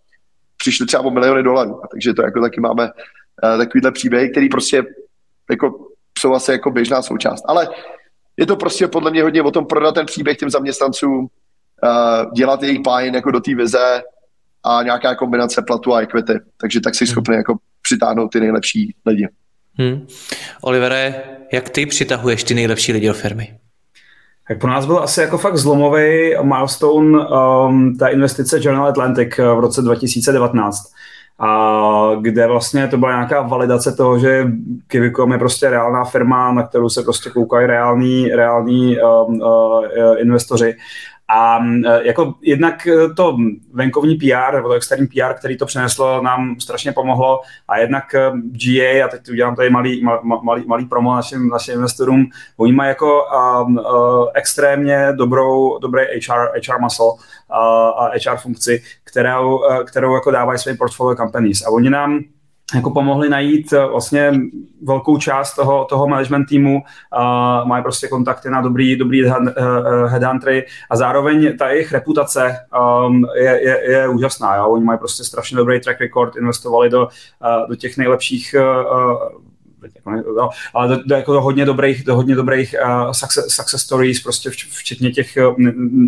přišli třeba o miliony dolarů. Takže to jako taky máme uh, takovýhle příběhy, který prostě jako jsou asi jako běžná součást. Ale je to prostě podle mě hodně o tom prodat ten příběh těm zaměstnancům, uh, dělat jejich pájen jako do té vize a nějaká kombinace platu a equity. Takže tak jsi hmm. schopný jako přitáhnout ty nejlepší lidi. Hmm. Olivere, jak ty přitahuješ ty nejlepší lidi do firmy? Tak pro nás byl asi jako fakt zlomový milestone um, ta investice Journal Atlantic v roce 2019 a kde vlastně to byla nějaká validace toho, že Kivicom je prostě reálná firma, na kterou se prostě koukají reální, reální um, uh, investoři a e, jako jednak e, to venkovní PR, nebo to externí PR, který to přineslo, nám strašně pomohlo a jednak e, GA, a teď udělám tady malý, malý, malý promo našim, našim investorům, oni mají jako um, uh, extrémně dobrou, dobrý HR, HR muscle uh, a HR funkci, kterou, uh, kterou jako dávají svým portfolio companies. A oni nám jako pomohli najít eh, vlastně velkou část toho, toho management týmu, uh, mají prostě kontakty na dobrý, dobrý eh, headhuntery a zároveň ta jejich reputace um, je, je, je úžasná. Jo? Oni mají prostě strašně dobrý track record, investovali do, uh, do těch nejlepších uh, no, ale do, do, jako do hodně dobrých, do hodně dobrých uh, success, success stories, prostě v, včetně těch uh,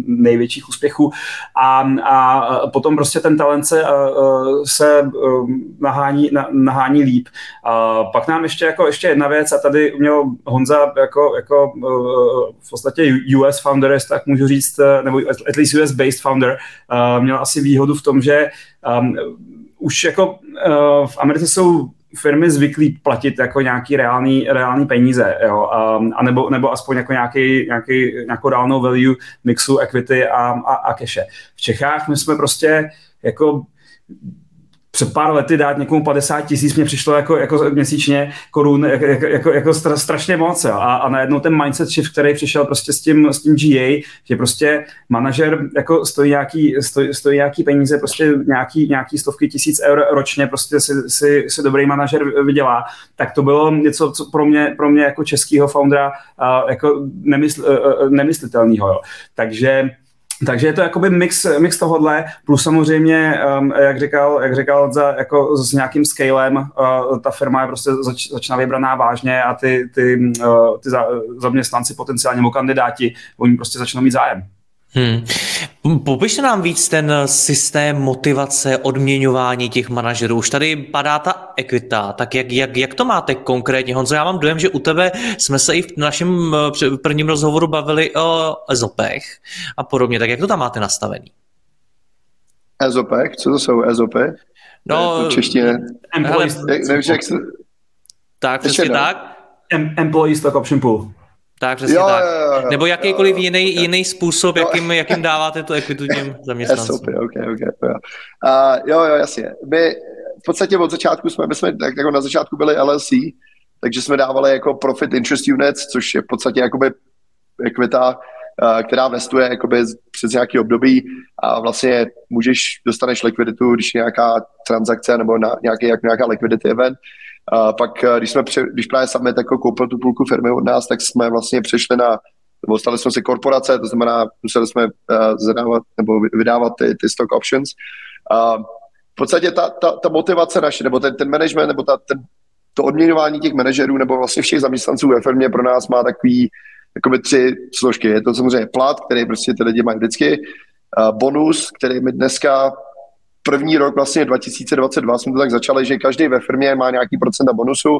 největších úspěchů. A, a potom prostě ten talent se, uh, se uh, nahání, na, nahání líp. Uh, pak nám ještě jako ještě jedna věc, a tady měl Honza jako, jako uh, v podstatě US founder, tak můžu říct, nebo at least US based founder, uh, měl asi výhodu v tom, že um, už jako uh, v Americe jsou firmy zvyklí platit jako nějaký reálný, reálný peníze, jo, a, nebo, nebo aspoň jako nějaký, nějaký, nějakou reálnou value mixu equity a, a, a cache. V Čechách my jsme prostě jako před pár lety dát někomu 50 tisíc mě přišlo jako, jako měsíčně korun jako, jako, jako, stra, strašně moc. Jo. A, a najednou ten mindset shift, který přišel prostě s tím, s tím GA, že prostě manažer jako stojí nějaký, stojí, stojí nějaký peníze, prostě nějaký, nějaký stovky tisíc eur ročně prostě si, si, si dobrý manažer vydělá, tak to bylo něco, co pro mě, pro mě jako českého foundera jako nemysl, uh, nemyslitelného. Jo. Takže takže je to jakoby mix, mix tohohle, plus samozřejmě, um, jak říkal, jak říkal za, jako s nějakým scalem, uh, ta firma je prostě zač, začíná vybraná vážně a ty, ty, uh, ty za, zaměstnanci potenciálně nebo kandidáti, oni prostě začnou mít zájem. Hmm. Popište nám víc ten systém motivace, odměňování těch manažerů. Už tady padá ta ekvita, tak jak, jak, jak to máte konkrétně? Honzo, já mám dojem, že u tebe jsme se i v našem eh, prvním rozhovoru bavili o ezopech a podobně, tak jak to tam máte nastavený? Ezopech? Co to jsou ezopy? No, v češtině. Employees, Nevíš, jak se... Tak, přesně tak. Employee stock option pool. Tak, přesně jo, tak. Jo, jo, Nebo jakýkoliv jo, jiný, jiný způsob, jakým, jakým dáváte tu ekvitu těm (laughs) zaměstnancům. SOP, okay, okay, jo. Uh, jo, jo, jasně. My v podstatě od začátku jsme, my jsme tak, jako na začátku byli LLC, takže jsme dávali jako profit interest units, což je v podstatě jakoby ekvita, uh, která vestuje jakoby přes nějaký období a vlastně můžeš, dostaneš likviditu, když je nějaká transakce nebo na, nějaký, jak, nějaká liquidity event, a pak, eh, když, jsme pře, když právě Summit jako koupil tu půlku firmy od nás, tak jsme vlastně přešli na, nebo stali jsme si korporace, to znamená, museli jsme uh, zadávat nebo vydávat ty, ty stock options. A v podstatě ta, ta, ta motivace naše, nebo ten, ten management, nebo ta, ten, to odměňování těch manažerů, nebo vlastně všech zaměstnanců ve firmě pro nás má takový jakoby tři složky. Je to samozřejmě plat, který prostě ty lidi mají vždycky, uh, bonus, který my dneska první rok, vlastně 2022, jsme to tak začali, že každý ve firmě má nějaký procenta bonusu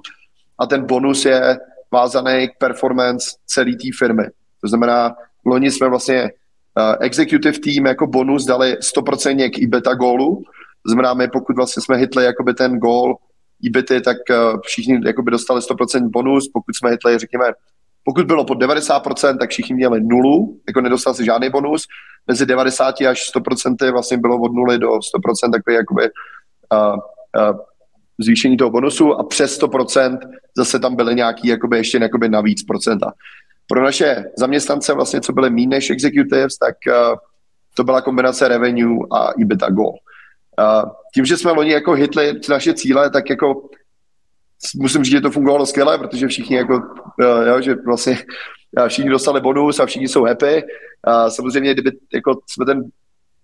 a ten bonus je vázaný k performance celé té firmy. To znamená, loni jsme vlastně uh, executive team jako bonus dali 100% k IBETA gólu. To znamená, my pokud vlastně jsme hitli jakoby ten gól IBETy, tak uh, všichni jakoby dostali 100% bonus. Pokud jsme hitli, řekněme, pokud bylo pod 90%, tak všichni měli nulu, jako nedostal si žádný bonus. Mezi 90 až 100% vlastně bylo od nuly do 100% takový jakoby uh, uh, zvýšení toho bonusu a přes 100% zase tam byly nějaký jakoby ještě jakoby navíc procenta. Pro naše zaměstnance vlastně, co byly méně než executives, tak uh, to byla kombinace revenue a EBITDA goal. Uh, tím, že jsme loni jako hitli naše cíle, tak jako musím říct, že to fungovalo skvěle, protože všichni jako, uh, jo, že vlastně uh, všichni dostali bonus a všichni jsou happy. Uh, samozřejmě, kdyby jako jsme ten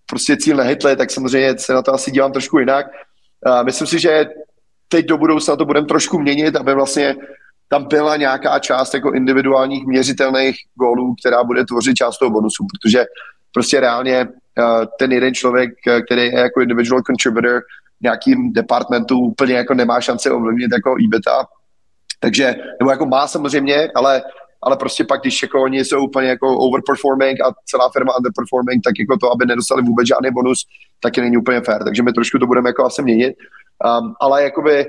prostě cíl nehytli, tak samozřejmě se na to asi dívám trošku jinak. Uh, myslím si, že teď do budoucna to budeme trošku měnit, aby vlastně tam byla nějaká část jako individuálních měřitelných gólů, která bude tvořit část toho bonusu, protože prostě reálně uh, ten jeden člověk, který je jako individual contributor, nějakým departmentu úplně jako nemá šanci ovlivnit jako IBETA. Takže, nebo jako má samozřejmě, ale ale prostě pak, když jako oni jsou úplně jako overperforming a celá firma underperforming, tak jako to, aby nedostali vůbec žádný bonus, taky není úplně fair. Takže my trošku to budeme jako asi měnit. Um, ale jakoby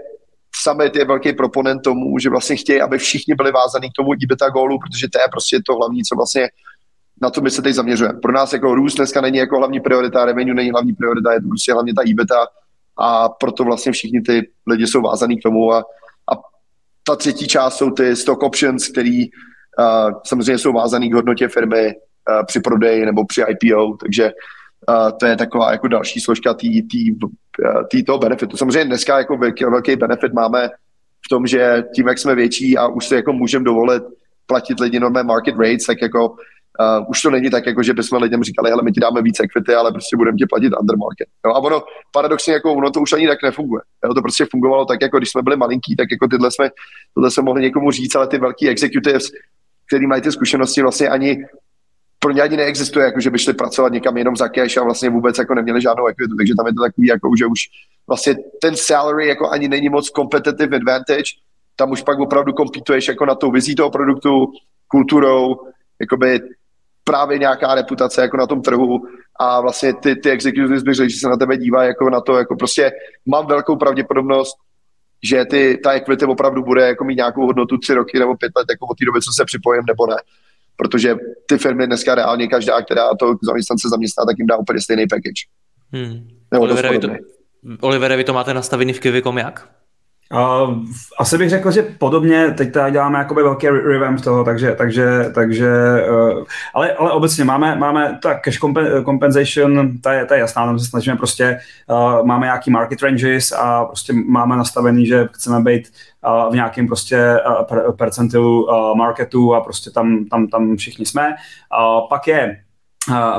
Summit je velký proponent tomu, že vlastně chtějí, aby všichni byli vázaní k tomu EBITDA gólu, protože to je prostě to hlavní, co vlastně na to my se teď zaměřujeme. Pro nás jako růst dneska není jako hlavní priorita, revenue není hlavní priorita, je to prostě hlavně ta EBITDA a proto vlastně všichni ty lidi jsou vázaní k tomu a, a ta třetí část jsou ty stock options, který uh, samozřejmě jsou vázaný k hodnotě firmy uh, při prodeji nebo při IPO, takže uh, to je taková jako další složka tý, tý, tý toho benefitu. Samozřejmě dneska jako velký, velký benefit máme v tom, že tím, jak jsme větší a už si jako můžeme dovolit platit lidi normé market rates, tak jako Uh, už to není tak, jako že bychom lidem říkali, ale my ti dáme více equity, ale prostě budeme ti platit under market. No a ono paradoxně jako ono to už ani tak nefunguje. Jo, to prostě fungovalo tak, jako když jsme byli malinký, tak jako tyhle jsme, tohle jsme mohli někomu říct, ale ty velký executives, který mají ty zkušenosti, vlastně ani pro ně ani neexistuje, jako že by šli pracovat někam jenom za cash a vlastně vůbec jako neměli žádnou equitu, takže tam je to takový, jako že už vlastně ten salary jako ani není moc competitive advantage, tam už pak opravdu kompituješ jako na tou vizí toho produktu, kulturou, jakoby právě nějaká reputace jako na tom trhu a vlastně ty, ty executives bych řekl, že se na tebe dívají jako na to, jako prostě mám velkou pravděpodobnost, že ty, ta equity opravdu bude jako mít nějakou hodnotu tři roky nebo pět let, jako od té doby, co se připojím nebo ne. Protože ty firmy dneska reálně každá, která to zaměstnance zaměstná, tak jim dá úplně stejný package. Hmm. Olivere, vy to, Olivere, vy to máte nastavený v Kivikom jak? Uh, asi bych řekl, že podobně, teď tady děláme jakoby velký revamp toho, takže, takže, takže uh, ale, ale obecně máme, máme ta cash compensation, ta je, ta je jasná, tam se snažíme prostě, uh, máme nějaký market ranges a prostě máme nastavený, že chceme být uh, v nějakém prostě percentilu marketu a prostě tam, tam, tam všichni jsme. Pak je,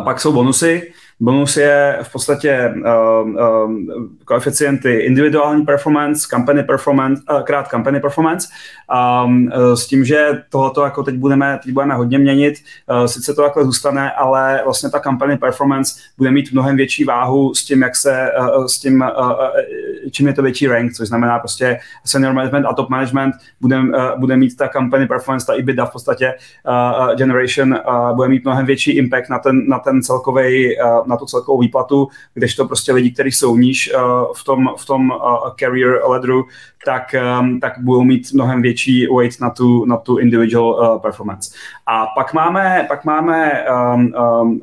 pak jsou bonusy, Bonus je v podstatě uh, uh, koeficienty individuální performance, company performance, uh, krát company performance, um, uh, s tím, že tohoto jako teď budeme, teď budeme hodně měnit, uh, sice to takhle zůstane, ale vlastně ta company performance bude mít mnohem větší váhu s tím, jak se, uh, s tím, uh, čím je to větší rank, což znamená prostě senior management a top management bude, uh, bude mít ta company performance, ta EBITDA v podstatě uh, generation uh, bude mít mnohem větší impact na ten, na ten celkový uh, na tu celkovou výplatu, kdežto prostě lidi, kteří jsou níž uh, v tom, v tom uh, career ladderu, tak, um, tak budou mít mnohem větší weight na tu, na tu individual uh, performance. A pak máme, pak máme um, um,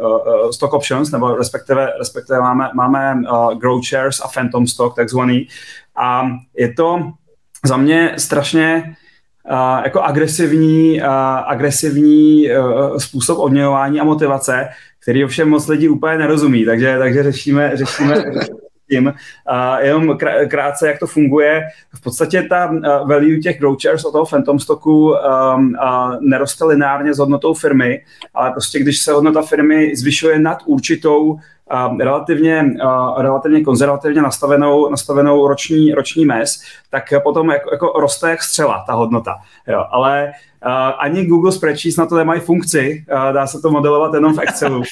stock options, nebo respektive, respektive máme, máme growth shares a phantom stock, takzvaný. A je to za mě strašně Uh, jako agresivní, uh, agresivní uh, způsob odměňování a motivace, který ovšem moc lidí úplně nerozumí, takže, takže řešíme, řešíme, (laughs) tím. Uh, jenom krátce, jak to funguje. V podstatě ta uh, value těch growchers od toho Phantom stocku um, neroste lineárně s hodnotou firmy, ale prostě když se hodnota firmy zvyšuje nad určitou relativně, relativně konzervativně nastavenou, nastavenou roční, roční mez, tak potom jako, jako roste jak střela ta hodnota. Jo. Ale Uh, ani Google Spreadsheets na to nemají funkci, uh, dá se to modelovat jenom v Excelu.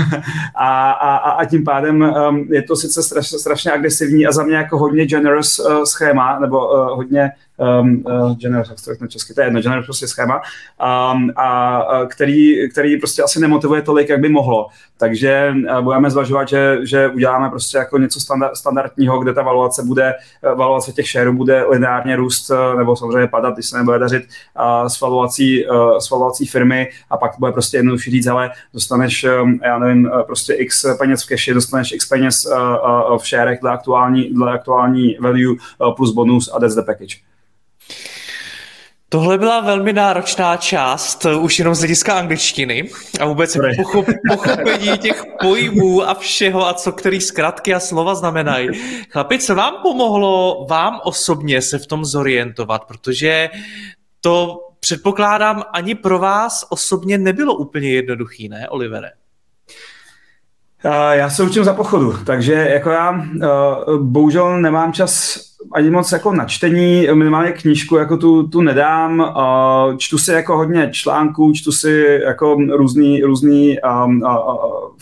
(laughs) a, a, a tím pádem um, je to sice straš, strašně agresivní a za mě jako hodně generous uh, schéma, nebo uh, hodně um, uh, generous, jak to řeknu česky, to je jedno, generous prostě schéma, um, a, uh, který, který prostě asi nemotivuje tolik, jak by mohlo. Takže uh, budeme zvažovat, že, že uděláme prostě jako něco standard, standardního, kde ta valuace bude, uh, valuace těch shareů bude lineárně růst, uh, nebo samozřejmě padat, když se nebude dařit uh, s valuací, uh, s valuací firmy a pak bude prostě jednodušší říct, ale dostaneš, um, já nevím, prostě x peněz v cashi, dostaneš x peněz uh, uh, v sharech dle aktuální, dle aktuální value uh, plus bonus a that's the package. Tohle byla velmi náročná část, už jenom z hlediska angličtiny a vůbec pochop, pochopení těch pojmů a všeho a co který zkratky a slova znamenají. Chlapi, co vám pomohlo vám osobně se v tom zorientovat, protože to předpokládám ani pro vás osobně nebylo úplně jednoduchý, ne, Olivere? Já se učím za pochodu, takže jako já bohužel nemám čas ani moc jako na čtení, minimálně knížku jako tu, tu nedám, čtu si jako hodně článků, čtu si jako různý, různý um, uh,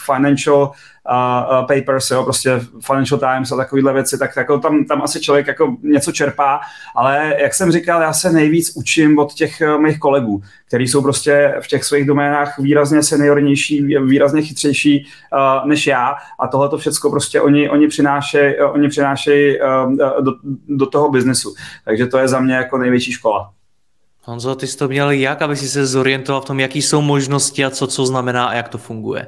financial uh, papers, jo, prostě Financial Times a takovéhle věci, tak jako tam, tam asi člověk jako něco čerpá, ale jak jsem říkal, já se nejvíc učím od těch uh, mých kolegů, kteří jsou prostě v těch svých doménách výrazně seniornější, výrazně chytřejší uh, než já. A tohle to všechno prostě oni, oni přinášejí uh, oni přinášej, uh, do, do toho biznesu. Takže to je za mě jako největší škola. Honzo, ty jsi to měl jak, aby si se zorientoval v tom, jaký jsou možnosti a co co znamená a jak to funguje?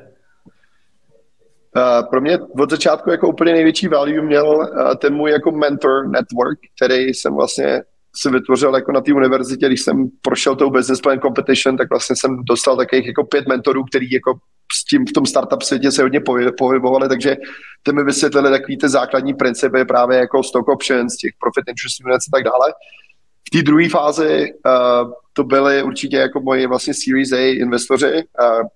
Uh, pro mě od začátku jako úplně největší value měl uh, ten můj jako mentor network, který jsem vlastně si vytvořil jako na té univerzitě, když jsem prošel tou business plan competition, tak vlastně jsem dostal takových jako pět mentorů, který jako s tím v tom startup světě se hodně pohybovali, takže ty mi vysvětlili takový ty základní principy právě jako stock options, těch profit interest units a tak dále. V té druhé fázi uh, to byly určitě jako moji vlastně Series A investoři, uh,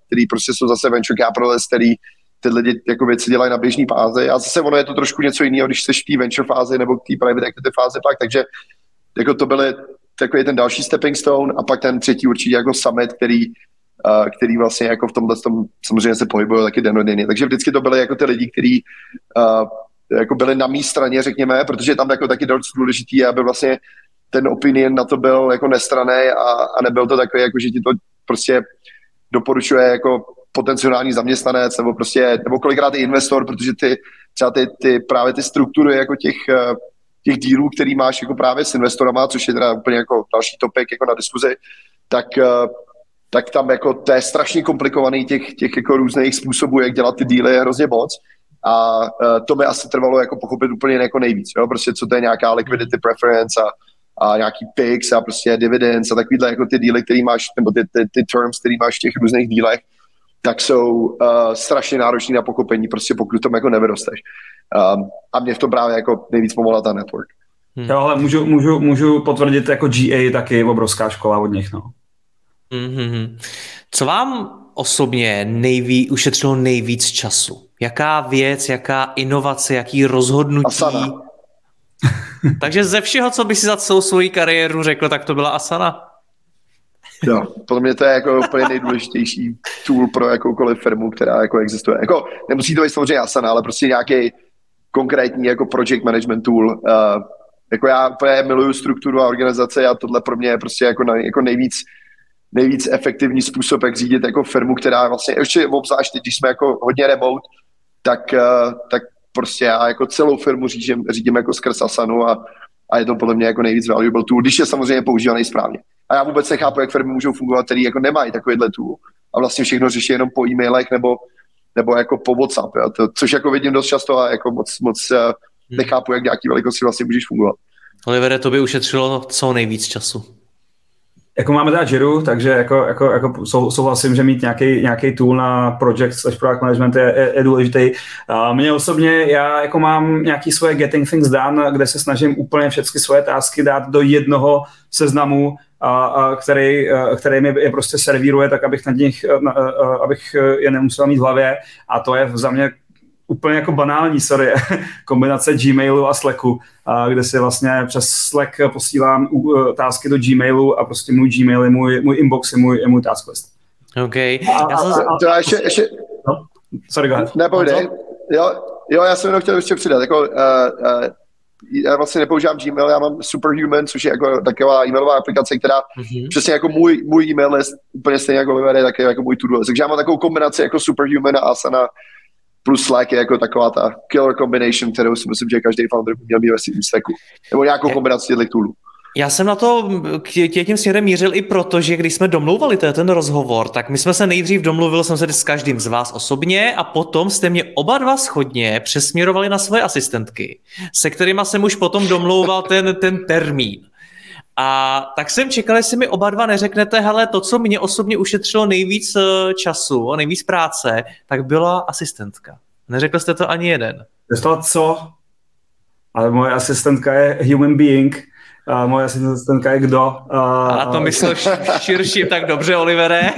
který prostě jsou zase venture capitalists, který ty lidi jako věci dělají na běžné fázi a zase ono je to trošku něco jiného, když jsi v té venture fázi nebo v té private equity fázi pak, takže jako to byly takový ten další stepping stone a pak ten třetí určitě jako summit, který, uh, který vlastně jako v tomhle tom samozřejmě se pohybuje taky denodenně. Takže vždycky to byly jako ty lidi, kteří uh, jako byli na mý straně, řekněme, protože tam jako taky dost důležitý, aby vlastně ten opinion na to byl jako nestraný a, a nebyl to takový, jako že ti to prostě doporučuje jako potenciální zaměstnanec nebo prostě, nebo kolikrát i investor, protože ty třeba ty, ty právě ty struktury jako těch, eh, těch dílů, který máš jako právě s investorama, což je teda úplně jako další topik jako na diskuzi, tak, eh, tak tam jako to je strašně komplikovaný těch, těch jako různých způsobů, jak dělat ty díly je hrozně moc. A uh, to mi asi trvalo jako pochopit úplně jako nejvíc, jo? prostě co to je nějaká liquidity preference a, a nějaký PIX a prostě dividends a takovýhle jako ty díly, který máš, nebo ty, ty, ty terms, který máš v těch různých dílech, tak jsou uh, strašně náročný na pochopení, prostě pokud tom jako nevyrosteš. Um, a mě v tom právě jako nejvíc pomohla ta network. Hmm. Jo, ale můžu, můžu, můžu potvrdit jako GA taky obrovská škola od nich, no. Mm-hmm. Co vám osobně nejví, ušetřilo nejvíc času? Jaká věc, jaká inovace, jaký rozhodnutí? Asana. (laughs) Takže ze všeho, co by si za celou svoji kariéru řekl, tak to byla Asana? Jo, podle mě to je jako úplně nejdůležitější tool pro jakoukoliv firmu, která jako existuje. Jako, nemusí to být samozřejmě Asana, ale prostě nějaký konkrétní jako project management tool. Uh, jako já úplně miluju strukturu a organizace a tohle pro mě je prostě jako, na, jako nejvíc, nejvíc efektivní způsob, jak řídit jako firmu, která vlastně, ještě obzvlášť když jsme jako hodně remote, tak, uh, tak prostě já jako celou firmu řídím, řídím jako skrz Asanu a, a je to podle mě jako nejvíc valuable tool, když je samozřejmě používaný správně. A já vůbec nechápu, jak firmy můžou fungovat, který jako nemají takovýhle tool a vlastně všechno řeší jenom po e-mailech nebo, nebo jako po WhatsApp, jo. To, což jako vidím dost často a jako moc, moc uh, nechápu, jak nějaký velikosti vlastně můžeš fungovat. Olivere, to by ušetřilo co nejvíc času. Jako máme teda Jiru, takže jako, jako, jako sou, souhlasím, že mít nějaký, nějaký tool na project slash product management je, je, je důležitý. Mně osobně, já jako mám nějaký svoje getting things done, kde se snažím úplně všechny svoje tásky dát do jednoho seznamu, a, a který, a, který mi je prostě servíruje, tak abych, na nich, a, a, abych je nemusel mít v hlavě. A to je za mě úplně jako banální, sorry, (laughs) kombinace Gmailu a Slacku, kde si vlastně přes Slack posílám otázky do Gmailu a prostě můj Gmail je můj, můj inbox, je můj, je můj task list. OK. Já jsem... To ještě, ještě... No? Sorry, go ahead. Jo, jo, já jsem jenom chtěl ještě přidat. Jako, uh, uh, já vlastně nepoužívám Gmail, já mám Superhuman, což je jako taková e-mailová aplikace, která mm-hmm. přesně jako můj, můj e-mail list, úplně stejně jako Oliver, je také jako můj to Takže já mám takovou kombinaci jako Superhuman a Asana, plus Slack je jako taková ta killer combination, kterou si myslím, že každý founder by měl mít ve svým stacku. Nebo nějakou kombinaci těch toolů. Já jsem na to tě tím směrem mířil i proto, že když jsme domlouvali ten rozhovor, tak my jsme se nejdřív domluvil jsem se s každým z vás osobně a potom jste mě oba dva schodně přesměrovali na svoje asistentky, se kterými jsem už potom domlouval ten, ten termín. A tak jsem čekal, jestli mi oba dva neřeknete, hele, to, co mě osobně ušetřilo nejvíc eh, času a nejvíc práce, tak byla asistentka. Neřekl jste to ani jeden. To co? Ale moje asistentka je human being, a moje asistentka je kdo. A, a to myslel širší, tak dobře, Olivere. (laughs)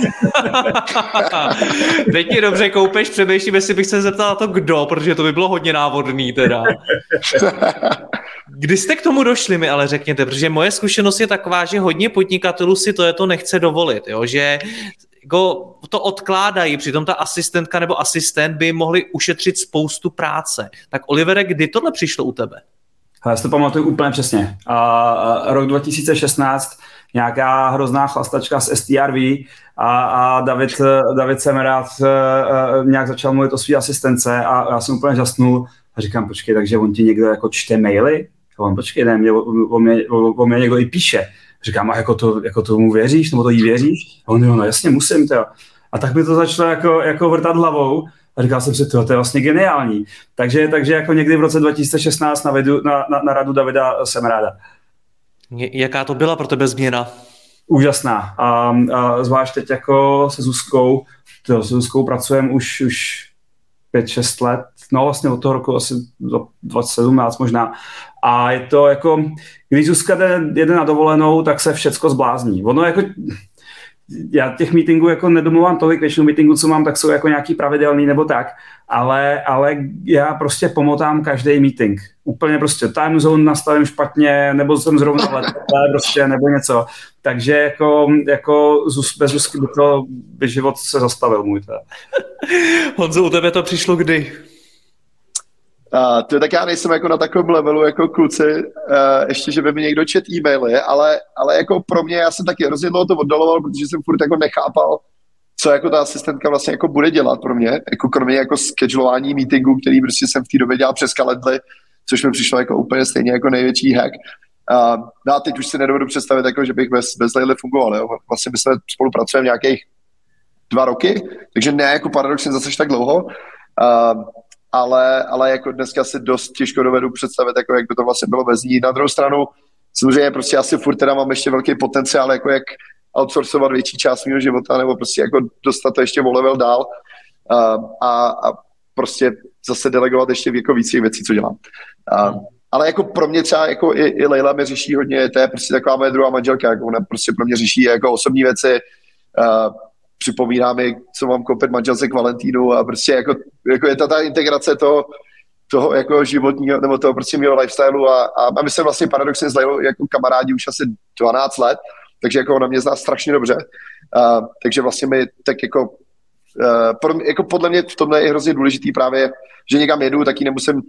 Teď ti dobře koupeš, přemýšlím, jestli bych se zeptal na to kdo, protože to by bylo hodně návodný teda. Kdy jste k tomu došli mi ale řekněte, protože moje zkušenost je taková, že hodně podnikatelů si to je to nechce dovolit, jo? že jako to odkládají, přitom ta asistentka nebo asistent by mohli ušetřit spoustu práce. Tak Olivere, kdy tohle přišlo u tebe? Já si to pamatuju úplně přesně. Uh, rok 2016, nějaká hrozná chlastačka z STRV a, a David, David Semerát uh, nějak začal mluvit o své asistence a já jsem úplně žasnul a říkám, počkej, takže on ti někdo jako čte maily? A on, počkej, ne, mě, o, mě, o, o mě někdo i píše. Říkám, a jako, to, jako tomu věříš, nebo to jí věříš? A on, jo, no jasně, musím, to. A tak mi to začalo jako, jako vrtat hlavou a říkal jsem si, to, to je vlastně geniální. Takže, takže jako někdy v roce 2016 na, vedu, na, na, na radu Davida jsem ráda. Jaká to byla pro tebe změna? Úžasná. A, a zvlášť teď jako se Zuzkou, to, se Zuzkou pracujeme už, už 5-6 let, no vlastně od toho roku asi 2017 možná. A je to jako, když Zuzka jde, jede na dovolenou, tak se všecko zblázní. Ono jako, já těch meetingů jako nedomluvám tolik, většinou meetingů, co mám, tak jsou jako nějaký pravidelný nebo tak, ale, ale já prostě pomotám každý meeting. Úplně prostě time zone nastavím špatně, nebo jsem zrovna letadle prostě, nebo něco. Takže jako, jako bez Zuzky by, to, by život se zastavil můj. Honzo, u tebe to přišlo kdy? Uh, to tak já nejsem jako na takovém levelu jako kluci, uh, ještě, že by mi někdo čet e-maily, ale, ale jako pro mě, já jsem taky hrozně to oddaloval, protože jsem furt jako nechápal, co jako ta asistentka vlastně jako bude dělat pro mě, jako kromě jako schedulování meetingů, který prostě jsem v té době dělal přes kalendly, což mi přišlo jako úplně stejně jako největší hack. Uh, no a teď už si nedovedu představit, jako, že bych bez, bez Leily fungoval. Jo. Vlastně my jsme spolupracujeme nějakých dva roky, takže ne jako paradoxně zase tak dlouho. Uh, ale, ale jako dneska si dost těžko dovedu představit, jako jak by to vlastně bylo bez ní. Na druhou stranu, samozřejmě prostě asi furt teda mám ještě velký potenciál, jako jak outsourcovat větší část mého života, nebo prostě jako dostat to ještě o level dál a, a, a prostě zase delegovat ještě jako víc věcí, co dělám. A, ale jako pro mě třeba jako i, i Leila mi řeší hodně, to je prostě taková moje druhá manželka, jako ona prostě pro mě řeší jako osobní věci, uh, připomíná mi, co mám koupit manželce k Valentínu a prostě jako, jako je ta, ta integrace toho, toho jako životního, nebo toho prostě mého lifestylu a, a my se vlastně paradoxně s Leilou jako kamarádi už asi 12 let, takže jako ona mě zná strašně dobře. Uh, takže vlastně mi tak jako, uh, pro, jako podle mě v tomhle je hrozně důležitý právě, že někam jedu, taky nemusím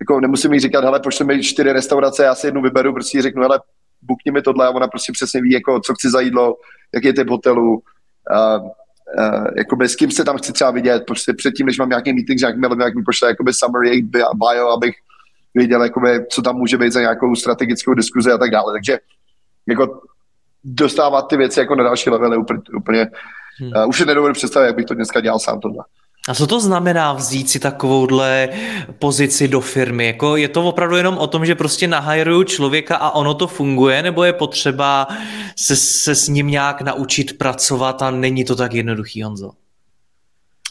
jako nemusím jí říkat, hele, pošli mi čtyři restaurace, já si jednu vyberu, prostě řeknu, hele, bukni mi tohle a ona prostě přesně ví, jako, co chci za jídlo, jaký je typ hotelu, uh, uh, jakoby s kým se tam chci třeba vidět, prostě předtím, než mám nějaký meeting, jak mi, jak mi pošle jakoby summary bio, abych věděl, jakoby, co tam může být za nějakou strategickou diskuzi a tak dále. Takže jako dostávat ty věci jako na další level je úplně, úplně hmm. uh, už se nedovedu představit, jak bych to dneska dělal sám tohle. A co to znamená vzít si takovouhle pozici do firmy? Jako je to opravdu jenom o tom, že prostě nahajruju člověka a ono to funguje, nebo je potřeba se, se s ním nějak naučit pracovat a není to tak jednoduchý, Honzo?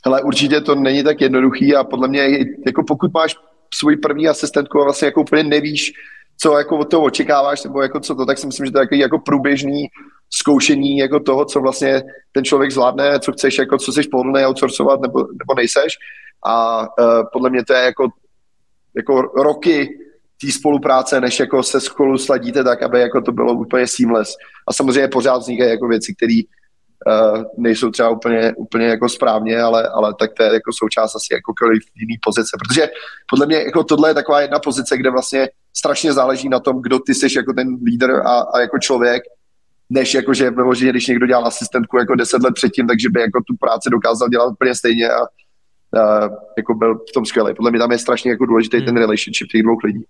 Ale určitě to není tak jednoduchý a podle mě, jako pokud máš svůj první asistentku a vlastně jako úplně nevíš, co jako od toho očekáváš, nebo jako co to, tak si myslím, že to je jako, jako průběžný zkoušení jako toho, co vlastně ten člověk zvládne, co chceš, jako co jsi pohodlný outsourcovat nebo, nebo nejseš. A uh, podle mě to je jako, jako roky té spolupráce, než jako se spolu sladíte tak, aby jako to bylo úplně seamless. A samozřejmě pořád vznikají jako věci, které uh, nejsou třeba úplně, úplně jako správně, ale, ale tak to je jako součást asi jakoukoliv jiný pozice. Protože podle mě jako tohle je taková jedna pozice, kde vlastně strašně záleží na tom, kdo ty jsi jako ten lídr a, a jako člověk než jako, že vyloženě, když někdo dělal asistentku jako deset let předtím, takže by jako tu práci dokázal dělat úplně stejně a, a jako byl v tom skvělý. Podle mě tam je strašně jako důležitý hmm. ten relationship těch dvou lidí.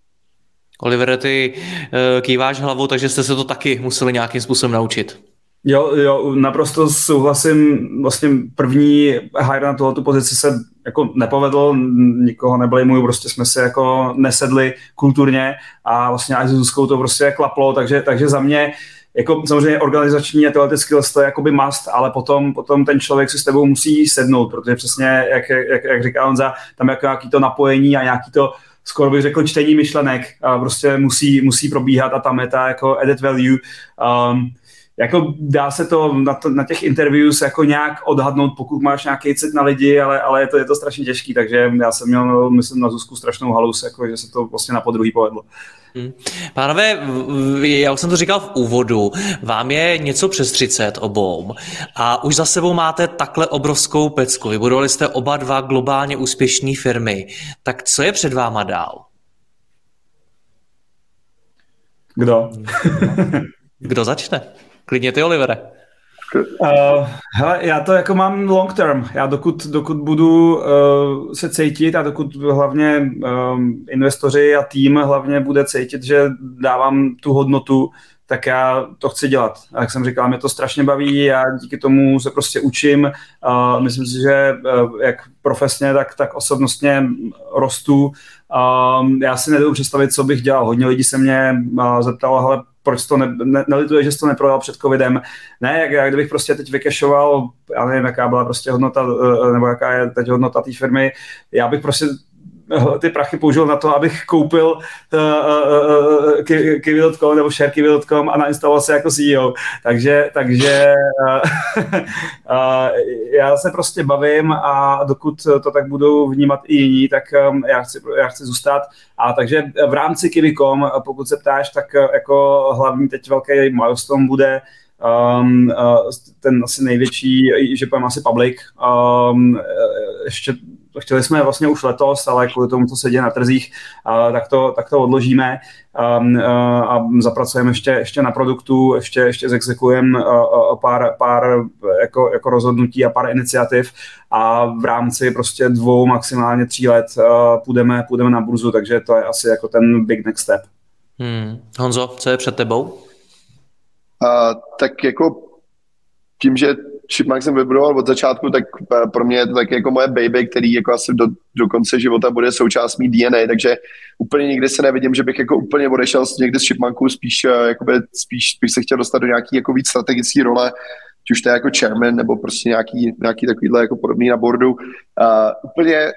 Oliver, ty uh, kýváš hlavou, takže jste se to taky museli nějakým způsobem naučit. Jo, jo, naprosto souhlasím. Vlastně první hire na tohoto pozici se jako nepovedl, nikoho neblamuju, prostě jsme se jako nesedli kulturně a vlastně až s Zuzkou to prostě klaplo, takže, takže za mě uh, jako samozřejmě organizační a tyhle ty skills to je jakoby must, ale potom, potom ten člověk si s tebou musí sednout, protože přesně, jak, jak, jak říká Honza, tam jako nějaký to napojení a nějaký to, skoro bych řekl, čtení myšlenek a prostě musí, musí probíhat a tam je ta jako added value. Um, jako dá se to na, to, na těch interviews jako nějak odhadnout, pokud máš nějaký cit na lidi, ale, ale je, to, je to strašně těžký, takže já jsem měl, myslím, na Zuzku strašnou halus, jako, že se to vlastně na podruhý povedlo. Hmm. Pánové, já už jsem to říkal v úvodu, vám je něco přes 30 obou a už za sebou máte takhle obrovskou pecku. Vybudovali jste oba dva globálně úspěšné firmy. Tak co je před váma dál? Kdo? Kdo začne? Klidně ty, Olivere. Uh, hele, já to jako mám long term. Já dokud, dokud budu uh, se cítit a dokud hlavně um, investoři a tým hlavně bude cítit, že dávám tu hodnotu, tak já to chci dělat. A jak jsem říkal, mě to strašně baví, já díky tomu se prostě učím. Uh, myslím si, že uh, jak profesně, tak, tak osobnostně rostu. Uh, já si nedovedu představit, co bych dělal. Hodně lidí se mě uh, zeptalo, hele, proč to ne, ne, nelituje, že jsi to neprodal před covidem. Ne, jak, jak kdybych prostě teď vykešoval, já nevím, jaká byla prostě hodnota, eh, nebo jaká je teď hodnota té firmy, já bych prostě ty prachy použil na to, abych koupil uh, uh, uh, Kiwi.com nebo ShareKiwi.com a nainstaloval se jako CEO. Takže, takže uh, (laughs) já se prostě bavím a dokud to tak budou vnímat i jiní, tak um, já, chci, já chci zůstat. A takže v rámci Kiwi.com, pokud se ptáš, tak jako hlavní teď velký milestone bude um, ten asi největší, že pojďme asi public. Um, ještě chtěli jsme vlastně už letos, ale kvůli tomu, co se děje na trzích, tak, to, tak to odložíme uh, a zapracujeme ještě, ještě na produktu, ještě, ještě zexekujeme pár, pár jako, jako rozhodnutí a pár iniciativ a v rámci prostě dvou, maximálně tří let půjdeme, půjdeme na burzu, takže to je asi jako ten big next step. Hmm. Honzo, co je před tebou? Uh, tak jako tím, že Chipmunk jsem vybudoval od začátku, tak eh, pro mě je to tak jako moje baby, který jako asi do, do konce života bude součást mý DNA, takže úplně nikdy se nevidím, že bych jako úplně odešel někde z Chipmunku, spíš, eh, jakoby, spíš bych se chtěl dostat do nějaký jako víc strategické role, či už to je jako chairman, nebo prostě nějaký, nějaký takovýhle jako podobný na boardu. Uh, úplně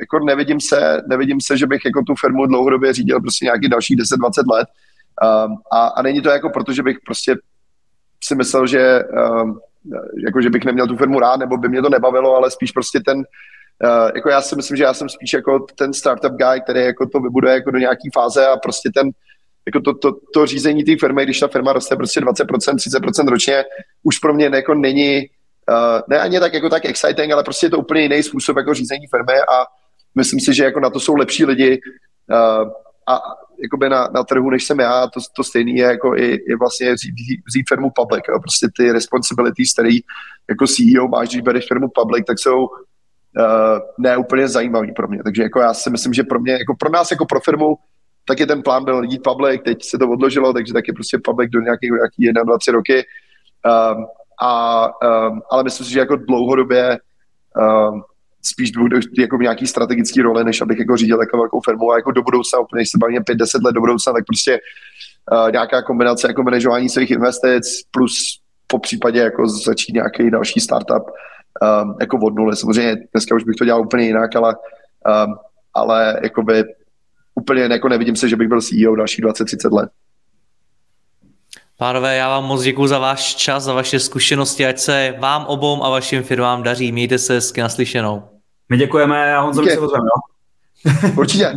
jako nevidím se, nevidím se, že bych jako tu firmu dlouhodobě řídil prostě nějaký dalších 10-20 let. Um, a, a není to jako proto, že bych prostě si myslel, že, um, jako, že bych neměl tu firmu rád, nebo by mě to nebavilo, ale spíš prostě ten, uh, jako já si myslím, že já jsem spíš jako ten startup guy, který jako to vybuduje jako do nějaký fáze a prostě ten, jako to, to, to řízení té firmy, když ta firma roste prostě 20%, 30% ročně, už pro mě jako není, uh, ne ani tak jako tak exciting, ale prostě je to úplně jiný způsob jako řízení firmy a myslím si, že jako na to jsou lepší lidi uh, a jakoby na, na trhu, než jsem já, to, to stejné je jako i, i vlastně vzít, vzít firmu public. Jo. Prostě ty responsibilities, který jako CEO máš, když bereš firmu public, tak jsou uh, ne úplně zajímavý pro mě. Takže jako já si myslím, že pro mě, jako pro nás jako pro firmu, tak je ten plán byl jít public, teď se to odložilo, takže taky prostě public do nějakých, nějakých jedna, dva, tři roky. Um, a, um, ale myslím si, že jako dlouhodobě um, spíš budu jako v nějaký strategický roli, než abych jako řídil takovou velkou firmu a jako do budoucna, úplně když se bavíme 5-10 let do budoucna, tak prostě uh, nějaká kombinace jako manažování svých investic plus po případě jako začít nějaký další startup um, jako od nuly. Samozřejmě dneska už bych to dělal úplně jinak, ale, um, ale jakoby úplně jako nevidím se, že bych byl CEO další 20-30 let. Pánové, já vám moc děkuji za váš čas, za vaše zkušenosti, ať se vám obou a vašim firmám daří. Mějte se hezky naslyšenou. My děkujeme a Honzo, se ozveme, jo? Určitě.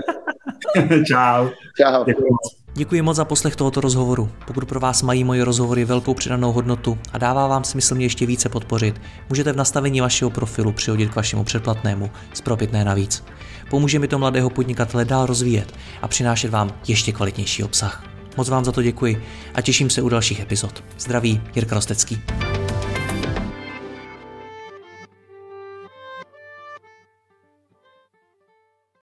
(laughs) Čau. Čau. Děkuji moc. Děkuji moc za poslech tohoto rozhovoru. Pokud pro vás mají moje rozhovory velkou přidanou hodnotu a dává vám smysl mě ještě více podpořit, můžete v nastavení vašeho profilu přihodit k vašemu předplatnému z propitné navíc. Pomůže mi to mladého podnikatele dál rozvíjet a přinášet vám ještě kvalitnější obsah. Moc vám za to děkuji a těším se u dalších epizod. Zdraví, Jirka Rostecký.